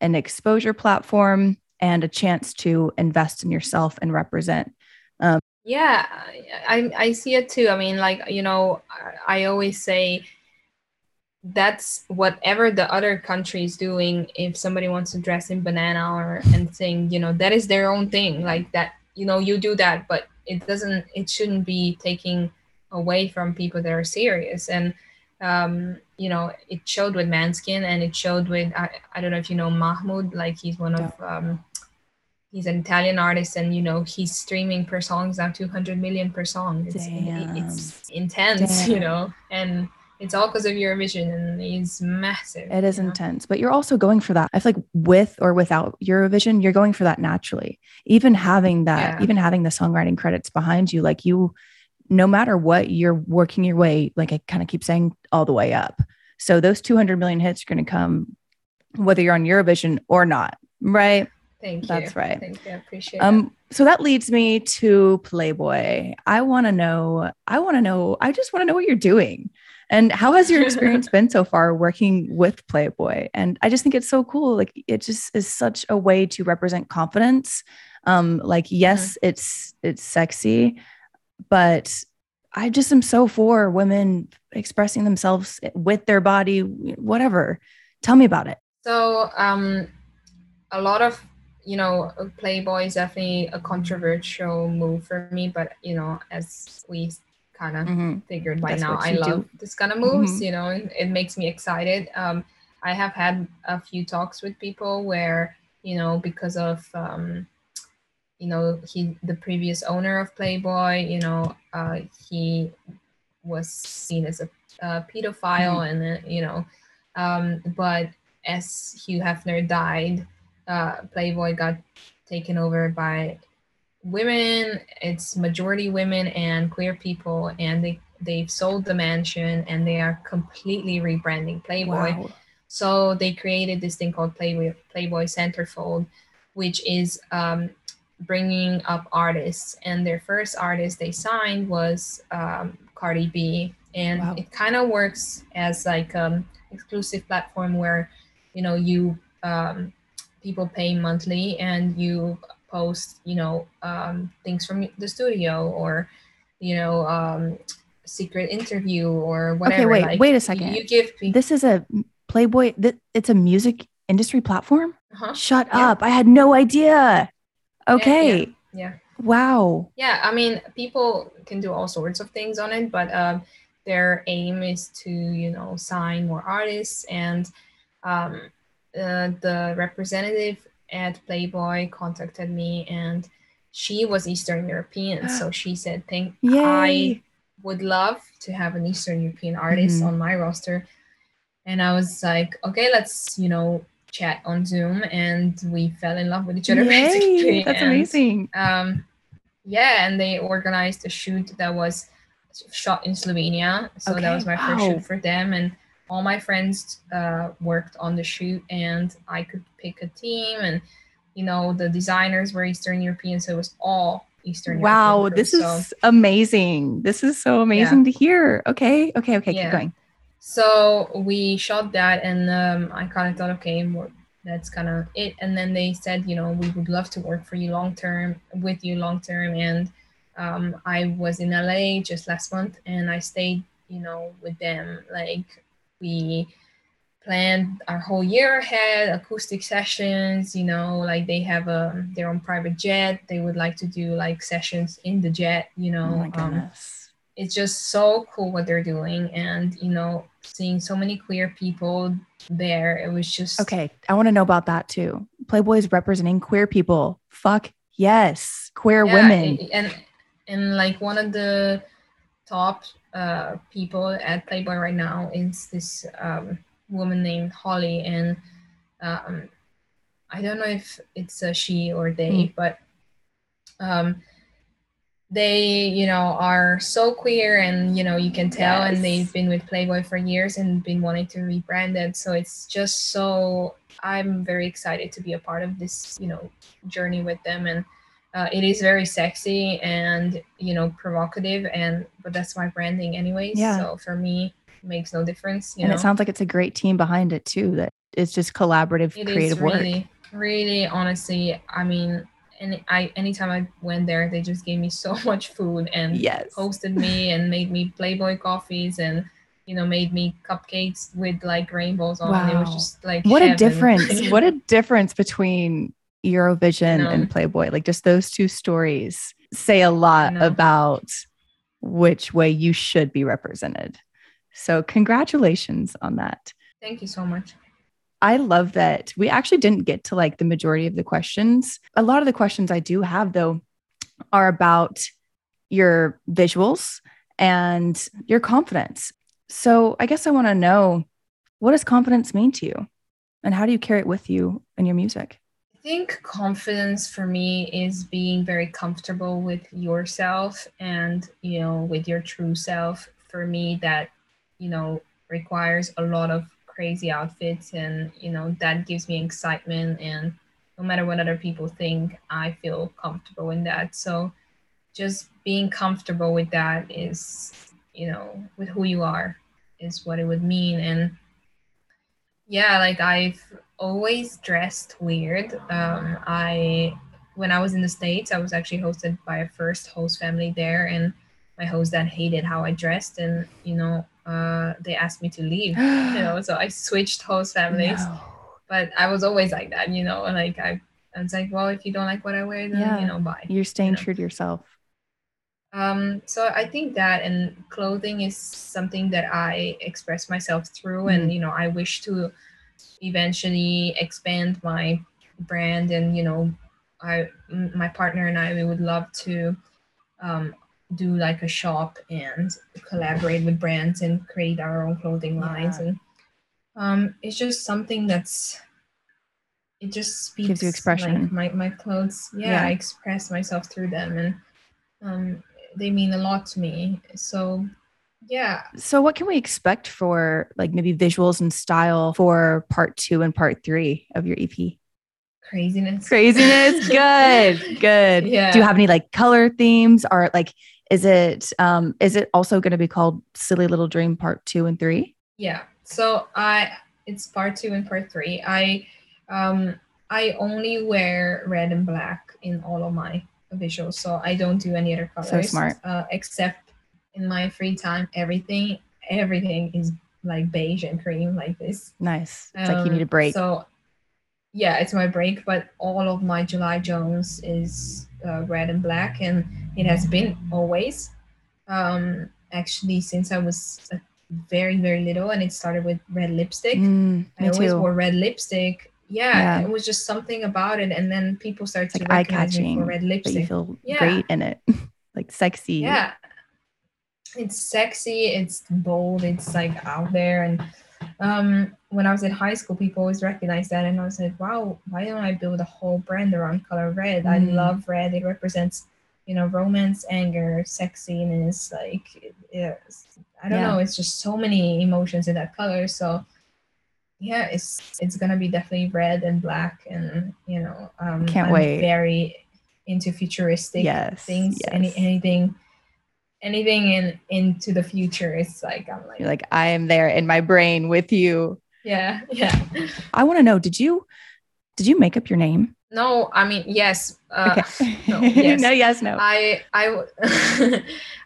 Speaker 1: an exposure platform and a chance to invest in yourself and represent.
Speaker 2: Um, yeah, I, I see it too. I mean, like, you know, I always say, that's whatever the other country is doing if somebody wants to dress in banana or and sing you know that is their own thing like that you know you do that but it doesn't it shouldn't be taking away from people that are serious and um you know it showed with Måneskin and it showed with i, I don't know if you know Mahmood like he's one of um he's an Italian artist, and you know he's streaming per song is now 200 million per song. It's,
Speaker 1: Damn.
Speaker 2: it's intense,
Speaker 1: Damn.
Speaker 2: you know, and it's all because of Eurovision, and it's massive.
Speaker 1: It is
Speaker 2: know?
Speaker 1: intense, but you're also going for that. I feel like with or without Eurovision, you're going for that naturally. Even having that,
Speaker 2: Yeah.
Speaker 1: even having the songwriting credits behind you, like you, no matter what, you're working your way, like I kind of keep saying, all the way up. So those 200 million hits are going to come whether you're on Eurovision or not, right?
Speaker 2: Thank you.
Speaker 1: That's right.
Speaker 2: Thank you. I appreciate it.
Speaker 1: Um, so that leads me to Playboy. I want to know, I want to know, I just want to know what you're doing. And how has your experience <laughs> been so far working with Playboy? And I just think it's so cool. Like it just is such a way to represent confidence. Um, like, yes, it's it's sexy, but I just am so for women expressing themselves with their body, whatever. Tell me about it.
Speaker 2: So, um, a lot of you know, Playboy is definitely a controversial move for me, but you know, as we kind of figured by
Speaker 1: That's
Speaker 2: now, I love
Speaker 1: do.
Speaker 2: this kind of moves.
Speaker 1: Mhm.
Speaker 2: You know, it, it makes me excited. Um, I have had a few talks with people where you know because of um, you know he the previous owner of Playboy, you know, uh, he was seen as a, a pedophile, and uh, you know, um, but as Hugh Hefner died, uh, Playboy got taken over by women. It's majority women and queer people, and they they've sold the mansion and they are completely rebranding Playboy.
Speaker 1: Wow.
Speaker 2: So they created this thing called Playboy Playboy Centerfold, which is um, bringing up artists. And their first artist they signed was um, Cardi B, and
Speaker 1: Wow.
Speaker 2: it kind of works as like um exclusive platform where you know you um, people pay monthly and you post you know um, things from the studio or you know um, secret interview or whatever.
Speaker 1: Okay, wait,
Speaker 2: like,
Speaker 1: wait a second.
Speaker 2: You give people.
Speaker 1: This is a Playboy. Th- it's a music industry platform.
Speaker 2: huh
Speaker 1: Shut
Speaker 2: Yeah.
Speaker 1: up! I had no idea. Okay.
Speaker 2: Yeah.
Speaker 1: Wow.
Speaker 2: Yeah, I mean, people can do all sorts of things on it, but um, their aim is to, you know, sign more artists. And um, uh, the representative at Playboy contacted me, and she was Eastern European. so <gasps> she said, "Think I would love to have an Eastern European artist
Speaker 1: Mhm.
Speaker 2: on my roster." And I was like, "Okay, let's, you know." chat on zoom and we fell in love with each other <laughs>
Speaker 1: Yay,
Speaker 2: basically
Speaker 1: That's
Speaker 2: and,
Speaker 1: amazing.
Speaker 2: um, yeah, and they organized a shoot that was shot in Slovenia. So that was my first
Speaker 1: wow.
Speaker 2: shoot for them, and all my friends uh, worked on the shoot, and I could pick a team, and you know the designers were Eastern European, so it was all Eastern.
Speaker 1: Wow.
Speaker 2: European
Speaker 1: This
Speaker 2: crew. So-
Speaker 1: is amazing. This is so amazing to hear. Okay. Okay. Okay.
Speaker 2: Yeah.
Speaker 1: Keep going.
Speaker 2: So we shot that, and um, I kind of thought, okay, well, that's kind of it. And then they said, you know, we would love to work for you long term, with you long term. And um, I was in LA just last month, and I stayed, you know, with them. Like we planned our whole year ahead, acoustic sessions. You know, like they have a their own private jet. They would like to do like sessions in the jet. You know,
Speaker 1: Oh my
Speaker 2: um, it's just so cool what they're doing and you know seeing so many queer people there it was just
Speaker 1: Okay. I want to know about that too. Playboy's representing queer people. Fuck yes. Queer
Speaker 2: Yeah,
Speaker 1: women.
Speaker 2: and and like one of the top uh people at playboy right now is this um woman named holly and um i don't know if it's a she or they but um they you know are so queer and you know you can tell
Speaker 1: Yes.
Speaker 2: and they've been with playboy for years and been wanting to rebrand it so it's just so i'm very excited to be a part of this you know journey with them and uh, it is very sexy and you know provocative and but that's my branding anyways
Speaker 1: Yeah.
Speaker 2: so for me it makes no difference you
Speaker 1: and
Speaker 2: know
Speaker 1: it sounds like it's a great team behind it too. That it's just collaborative,
Speaker 2: It is
Speaker 1: creative work.
Speaker 2: really really honestly i mean and i anytime i went there they just gave me <laughs> so much food and
Speaker 1: Yes.
Speaker 2: hosted me and made me playboy coffees and you know made me cupcakes with like rainbows on it was
Speaker 1: Wow.
Speaker 2: just like
Speaker 1: What a difference. <laughs> what a difference between Eurovision and Playboy. Like just those two stories say a lot about which way you should be represented. So congratulations on that.
Speaker 2: thank you so much
Speaker 1: I love that we actually didn't get to like the majority of the questions. A lot of the questions I do have, though, are about your visuals and your confidence. So I guess I want to know what does confidence mean to you? And how do you carry it with you in your music?
Speaker 2: I think confidence for me is being very comfortable with yourself and, you know, with your true self. For me, that, you know, requires a lot of crazy outfits and, you know, that gives me excitement. And no matter what other people think, I feel comfortable in that. So just being comfortable with that is, you know, with who you are is what it would mean. And yeah, like I've always dressed weird. Um, I when I was in the States, I was actually hosted by a first host family there and my host dad hated how I dressed and you know, uh, they asked me to leave. <gasps> you know, so I switched host families. No. But I was always like that, you know, like I I was like, well, if you don't like what I wear, then yeah. you know, bye.
Speaker 1: You're staying
Speaker 2: you
Speaker 1: know? true to yourself.
Speaker 2: Um, so I think that and clothing is something that I express myself through, mm-hmm. and you know, I wish to eventually expand my brand and you know i my partner and i we would love to um, do like a shop and collaborate with brands and create our own clothing lines yeah. and um, it's just something that's it just speaks
Speaker 1: gives you expression
Speaker 2: like my, my clothes. Yeah, yeah, i express myself through them and um, they mean a lot to me. So yeah.
Speaker 1: So what can we expect for like maybe visuals and style for part two and part three of your EP?
Speaker 2: Craziness.
Speaker 1: Craziness. <laughs> good. Good. Yeah. Do you have any like color themes or like is it um is it also going to be called Silly Little Dream part two and three?
Speaker 2: Yeah. So I it's part two and part three. I um I only wear red and black in all of my visuals. So I don't do any other colors.
Speaker 1: So smart.
Speaker 2: Uh, except in my free time, everything everything is like beige and cream like this.
Speaker 1: Nice. It's um, like you need a break.
Speaker 2: So yeah, it's my break, but all of my July Jones is uh, red and black, and it has been always. Um, actually, since I was very very little, and it started with red lipstick.
Speaker 1: Mm,
Speaker 2: I always too. wore red lipstick. Yeah, yeah, it was just something about it, and then people started
Speaker 1: like
Speaker 2: to recognize me for red lipstick.
Speaker 1: But you feel yeah. great in it, <laughs> like sexy.
Speaker 2: Yeah, it's sexy it's bold it's like out there. And um, when i was in high school people always recognized that. And i was like wow why don't i build a whole brand around color red? Mm. i love red. It represents you know romance anger sexiness like it's, i don't yeah. know it's just so many emotions in that color. So yeah it's it's gonna be definitely red and black and you know um
Speaker 1: can't I'm wait.
Speaker 2: very into futuristic
Speaker 1: yes,
Speaker 2: things
Speaker 1: yes.
Speaker 2: any anything anything in into the future it's like i'm like
Speaker 1: You're like i am there in my brain with you
Speaker 2: yeah <laughs> yeah
Speaker 1: i want to know did you did you make up your name
Speaker 2: no i mean yes
Speaker 1: uh, okay. <laughs> <laughs> no yes. no yes no
Speaker 2: i i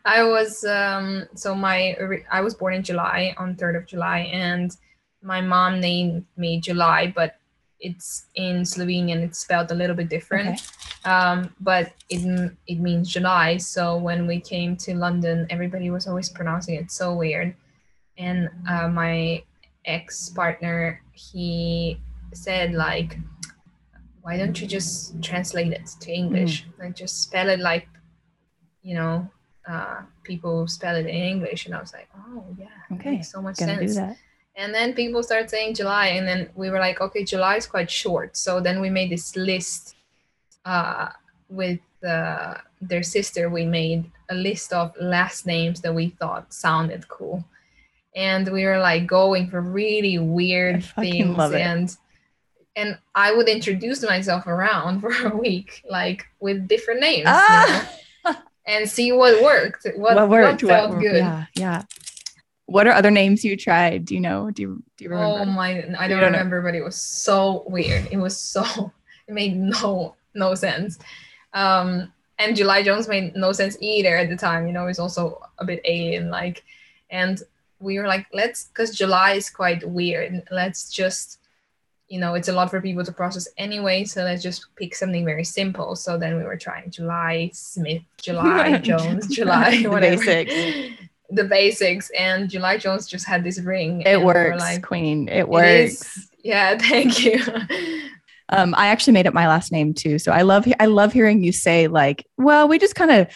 Speaker 2: i was um so my i was born in july on 3rd of july and my mom named me july but it's in Slovenian. It's spelled a little bit different, okay. um, but it it means July. So when we came to London, everybody was always pronouncing it so weird. And uh, my ex partner, he said like, "Why don't you just translate it to English? Mm. Like just spell it like, you know, uh, people spell it in English." And I was like, "Oh yeah,
Speaker 1: okay,
Speaker 2: so much
Speaker 1: Gonna
Speaker 2: sense." And then people started saying July, and then we were like, okay, July is quite short. So then we made this list uh, with uh, their sister. We made a list of last names that we thought sounded cool, and we were like going for really weird things. And and I would introduce myself around <laughs> for a week, like with different names, ah! you know, and see what worked. What, what worked? What felt what, good?
Speaker 1: Yeah, yeah. What are other names you tried? Do you know? Do you do you remember?
Speaker 2: Oh my, I don't, don't remember, know. but it was so weird. It was so <laughs> it made no no sense. Um, and July Jones made no sense either at the time. You know, it's also a bit alien like, and we were like, let's because July is quite weird. Let's just you know, it's a lot for people to process anyway. So let's just pick something very simple. So then we were trying July Smith, July <laughs> Jones, July whatever. Basics <laughs> the basics and July Jones just had this ring.
Speaker 1: It works, like, Queen. It works.
Speaker 2: Yeah, <laughs> thank you.
Speaker 1: Um, I actually made up my last name too, so I love I love hearing you say like, "Well, we just kind of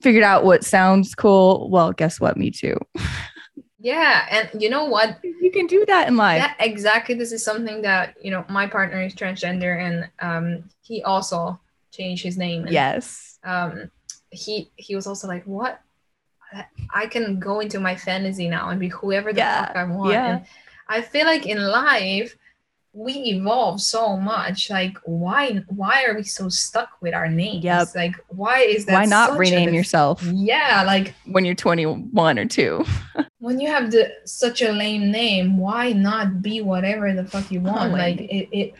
Speaker 1: figured out what sounds cool." Well, guess what? Me too.
Speaker 2: Yeah, and you know what?
Speaker 1: You can do that in life.
Speaker 2: Yeah, exactly. This is something that you know. My partner is transgender, and um, he also changed his name. And,
Speaker 1: yes.
Speaker 2: Um, he he was also like, "What? I can go into my fantasy now and be whoever the
Speaker 1: Yeah,
Speaker 2: fuck I want."
Speaker 1: yeah.
Speaker 2: And I feel like in life we evolve so much. Like, why why are we so stuck with our names?
Speaker 1: Yep.
Speaker 2: Like, why is that?
Speaker 1: Why not rename
Speaker 2: def-
Speaker 1: yourself
Speaker 2: Yeah, like
Speaker 1: when you're 21 or 2? <laughs>
Speaker 2: when you have the such a lame name, why not be whatever the fuck you want?
Speaker 1: lame.
Speaker 2: like it, it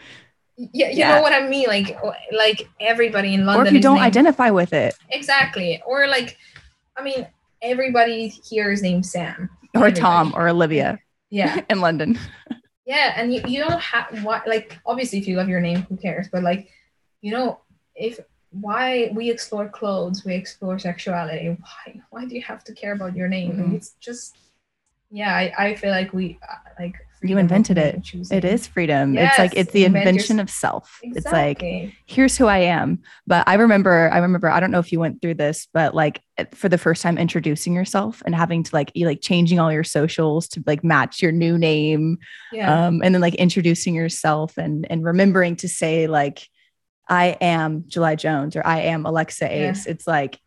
Speaker 2: yeah, you
Speaker 1: Yeah.
Speaker 2: know what I mean? Like like everybody in London.
Speaker 1: or if you don't
Speaker 2: named-
Speaker 1: identify with it,
Speaker 2: exactly, or like, I mean, everybody here is named Sam.
Speaker 1: or
Speaker 2: Everybody.
Speaker 1: Tom or Olivia
Speaker 2: Yeah, <laughs>
Speaker 1: in London.
Speaker 2: yeah, and you, you don't have why like obviously if you love your name, who cares? But like, you know, if why we explore clothes, we explore sexuality. Why why do you have to care about your name?
Speaker 1: Mhm.
Speaker 2: it's just yeah, I, I feel like we uh, like of
Speaker 1: invented it. It is freedom. it's like it's the
Speaker 2: invent your-
Speaker 1: invention of self. It's like here's who I am. But I remember, I remember, I don't know if you went through this, but like for the first time introducing yourself and having to like you like changing all your socials to like match your new name.
Speaker 2: yeah.
Speaker 1: Um, and then like introducing yourself and and remembering to say like I am July Jones or I am Alexa
Speaker 2: Yeah.
Speaker 1: Ace. It's like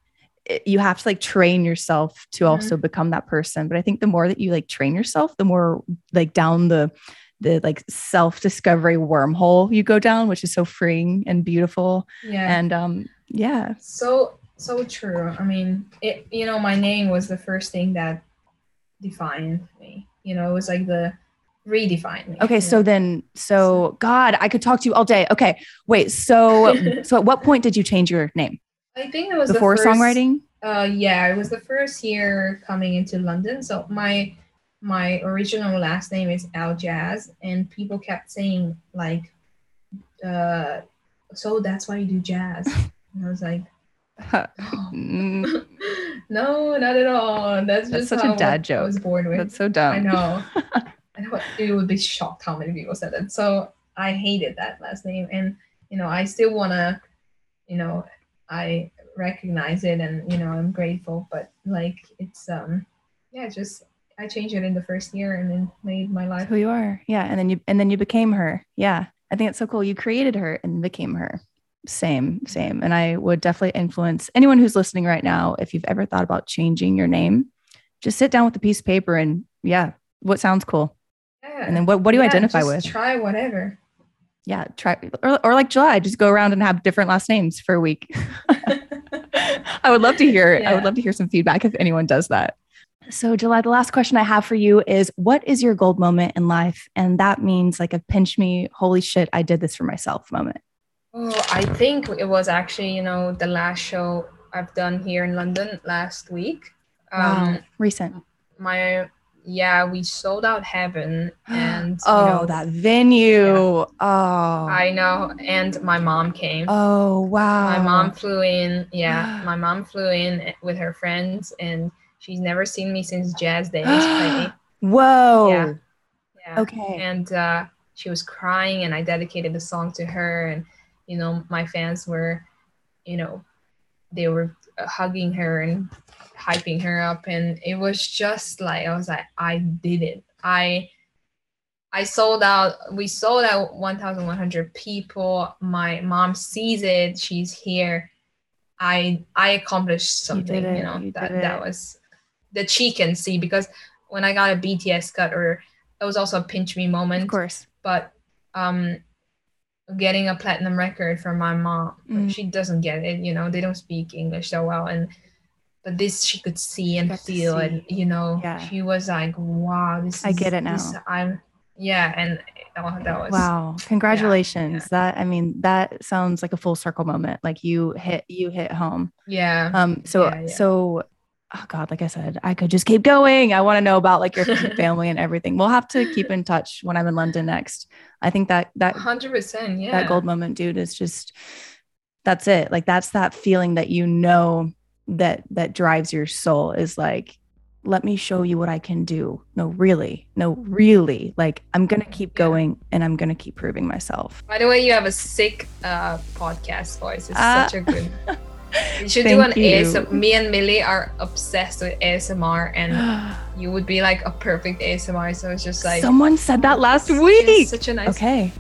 Speaker 1: it- you have to like train yourself to
Speaker 2: Mhm.
Speaker 1: also become that person. But I think the more that you like train yourself, the more like down the the like self discovery wormhole you go down, which is so freeing and beautiful.
Speaker 2: yeah.
Speaker 1: And um, yeah,
Speaker 2: so so true. I mean, it you know, my name was the first thing that defined me. You know, it was like the redefined me.
Speaker 1: okay. So
Speaker 2: know?
Speaker 1: then, so God, I could talk to you all day. Okay, wait. So <laughs> so at what point did you change your name?
Speaker 2: I think it was
Speaker 1: Before
Speaker 2: the first,
Speaker 1: songwriting?
Speaker 2: Uh, yeah, it was the first year coming into London. So my my original last name is Al Jazz, and people kept saying like, uh, so that's why you do jazz. And I was like, <laughs> no, not at all. That's
Speaker 1: That's
Speaker 2: just
Speaker 1: such a dad
Speaker 2: I
Speaker 1: joke.
Speaker 2: was born with.
Speaker 1: That's so dumb.
Speaker 2: I know. <laughs> I know you would be shocked how many people said that. So I hated that last name, and you know, I still wanna, you know, I recognize it, and you know, I'm grateful. But like, it's um, yeah, just I changed it in the first year, and then made my life.
Speaker 1: who you are. Yeah. And then you and then you became her. Yeah. I think it's so cool. You created her and became her. Same, same. And I would definitely influence anyone who's listening right now. If you've ever thought about changing your name, just sit down with a piece of paper and yeah, what sounds cool.
Speaker 2: Yeah.
Speaker 1: And then what, what do you
Speaker 2: Yeah,
Speaker 1: identify
Speaker 2: just
Speaker 1: with?
Speaker 2: Try whatever.
Speaker 1: Yeah, try or, or like July, just go around and have different last names for a week. <laughs> I would love to hear. I would love to hear some feedback if anyone does that. So, July, the last question I have for you is what is your gold moment in life? And that means like a pinch me, holy shit, I did this for myself moment.
Speaker 2: Oh, I think it was actually, you know, the last show I've done here in London last week. Um,
Speaker 1: Recent.
Speaker 2: my yeah, we sold out Heaven, <gasps> and you
Speaker 1: oh,
Speaker 2: know,
Speaker 1: that venue. Oh,
Speaker 2: I know, and my mom came.
Speaker 1: oh, wow.
Speaker 2: My mom flew in. Yeah, <gasps> my mom flew in with her friends, and she's never seen me since Jazz Days. <gasps>
Speaker 1: Whoa.
Speaker 2: Yeah. Yeah.
Speaker 1: Okay.
Speaker 2: and uh, she was crying and i dedicated the song to her and you know my fans were you know they were hugging her and hyping her up and it was just like i was like i did it. I i sold out we sold out 1100 people. My mom sees it she's here. I i accomplished something you,
Speaker 1: it,
Speaker 2: know
Speaker 1: you
Speaker 2: that that was that she can see because when i got a bts cut or that was also a pinch me moment.
Speaker 1: Of course.
Speaker 2: but um getting a platinum record from my mom
Speaker 1: Mm.
Speaker 2: she doesn't get it you know they don't speak english so well and but this she could see and feel and you know
Speaker 1: Yeah.
Speaker 2: she was like wow this
Speaker 1: I
Speaker 2: is,
Speaker 1: get it
Speaker 2: this-
Speaker 1: now.
Speaker 2: i'm yeah and oh, that was
Speaker 1: Wow. Congratulations.
Speaker 2: yeah.
Speaker 1: That I mean, that sounds like a full circle moment. Like you hit you hit home.
Speaker 2: yeah
Speaker 1: Um so
Speaker 2: Yeah, yeah.
Speaker 1: so oh god, like I said, I could just keep going. I want to know about like your <laughs> family and everything. We'll have to keep in touch when I'm in London next. I think that that
Speaker 2: 100% yeah
Speaker 1: that gold moment, dude, is just that's it. Like that's that feeling that you know that that drives your soul is like let me show you what I can do. No, really. No, really. Like I'm going to keep going and I'm going to keep proving myself.
Speaker 2: By the way, you have a sick uh, podcast voice. It's uh, such a good. <laughs> You should do an ASMR. Me and Millie are obsessed with ASMR, and <gasps> you would be like a perfect ASMR. So it's just like
Speaker 1: someone said that last week.
Speaker 2: Such a nice.
Speaker 1: Okay.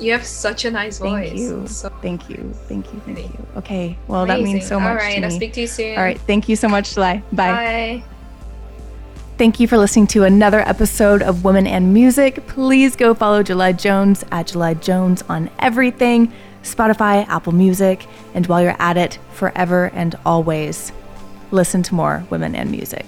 Speaker 2: You have such a nice
Speaker 1: voice.
Speaker 2: Thank
Speaker 1: you. So thank you. Thank you. Thank you. Okay. Well, Amazing. that means so much. All
Speaker 2: right.
Speaker 1: I'll
Speaker 2: speak to you soon.
Speaker 1: All right. Thank you so much, July. Bye.
Speaker 2: Bye.
Speaker 1: Thank you for listening to another episode of Women and Music. Please go follow July Jones at July Jones on everything Spotify, Apple Music, and while you're at it, forever and always, listen to more Women and Music.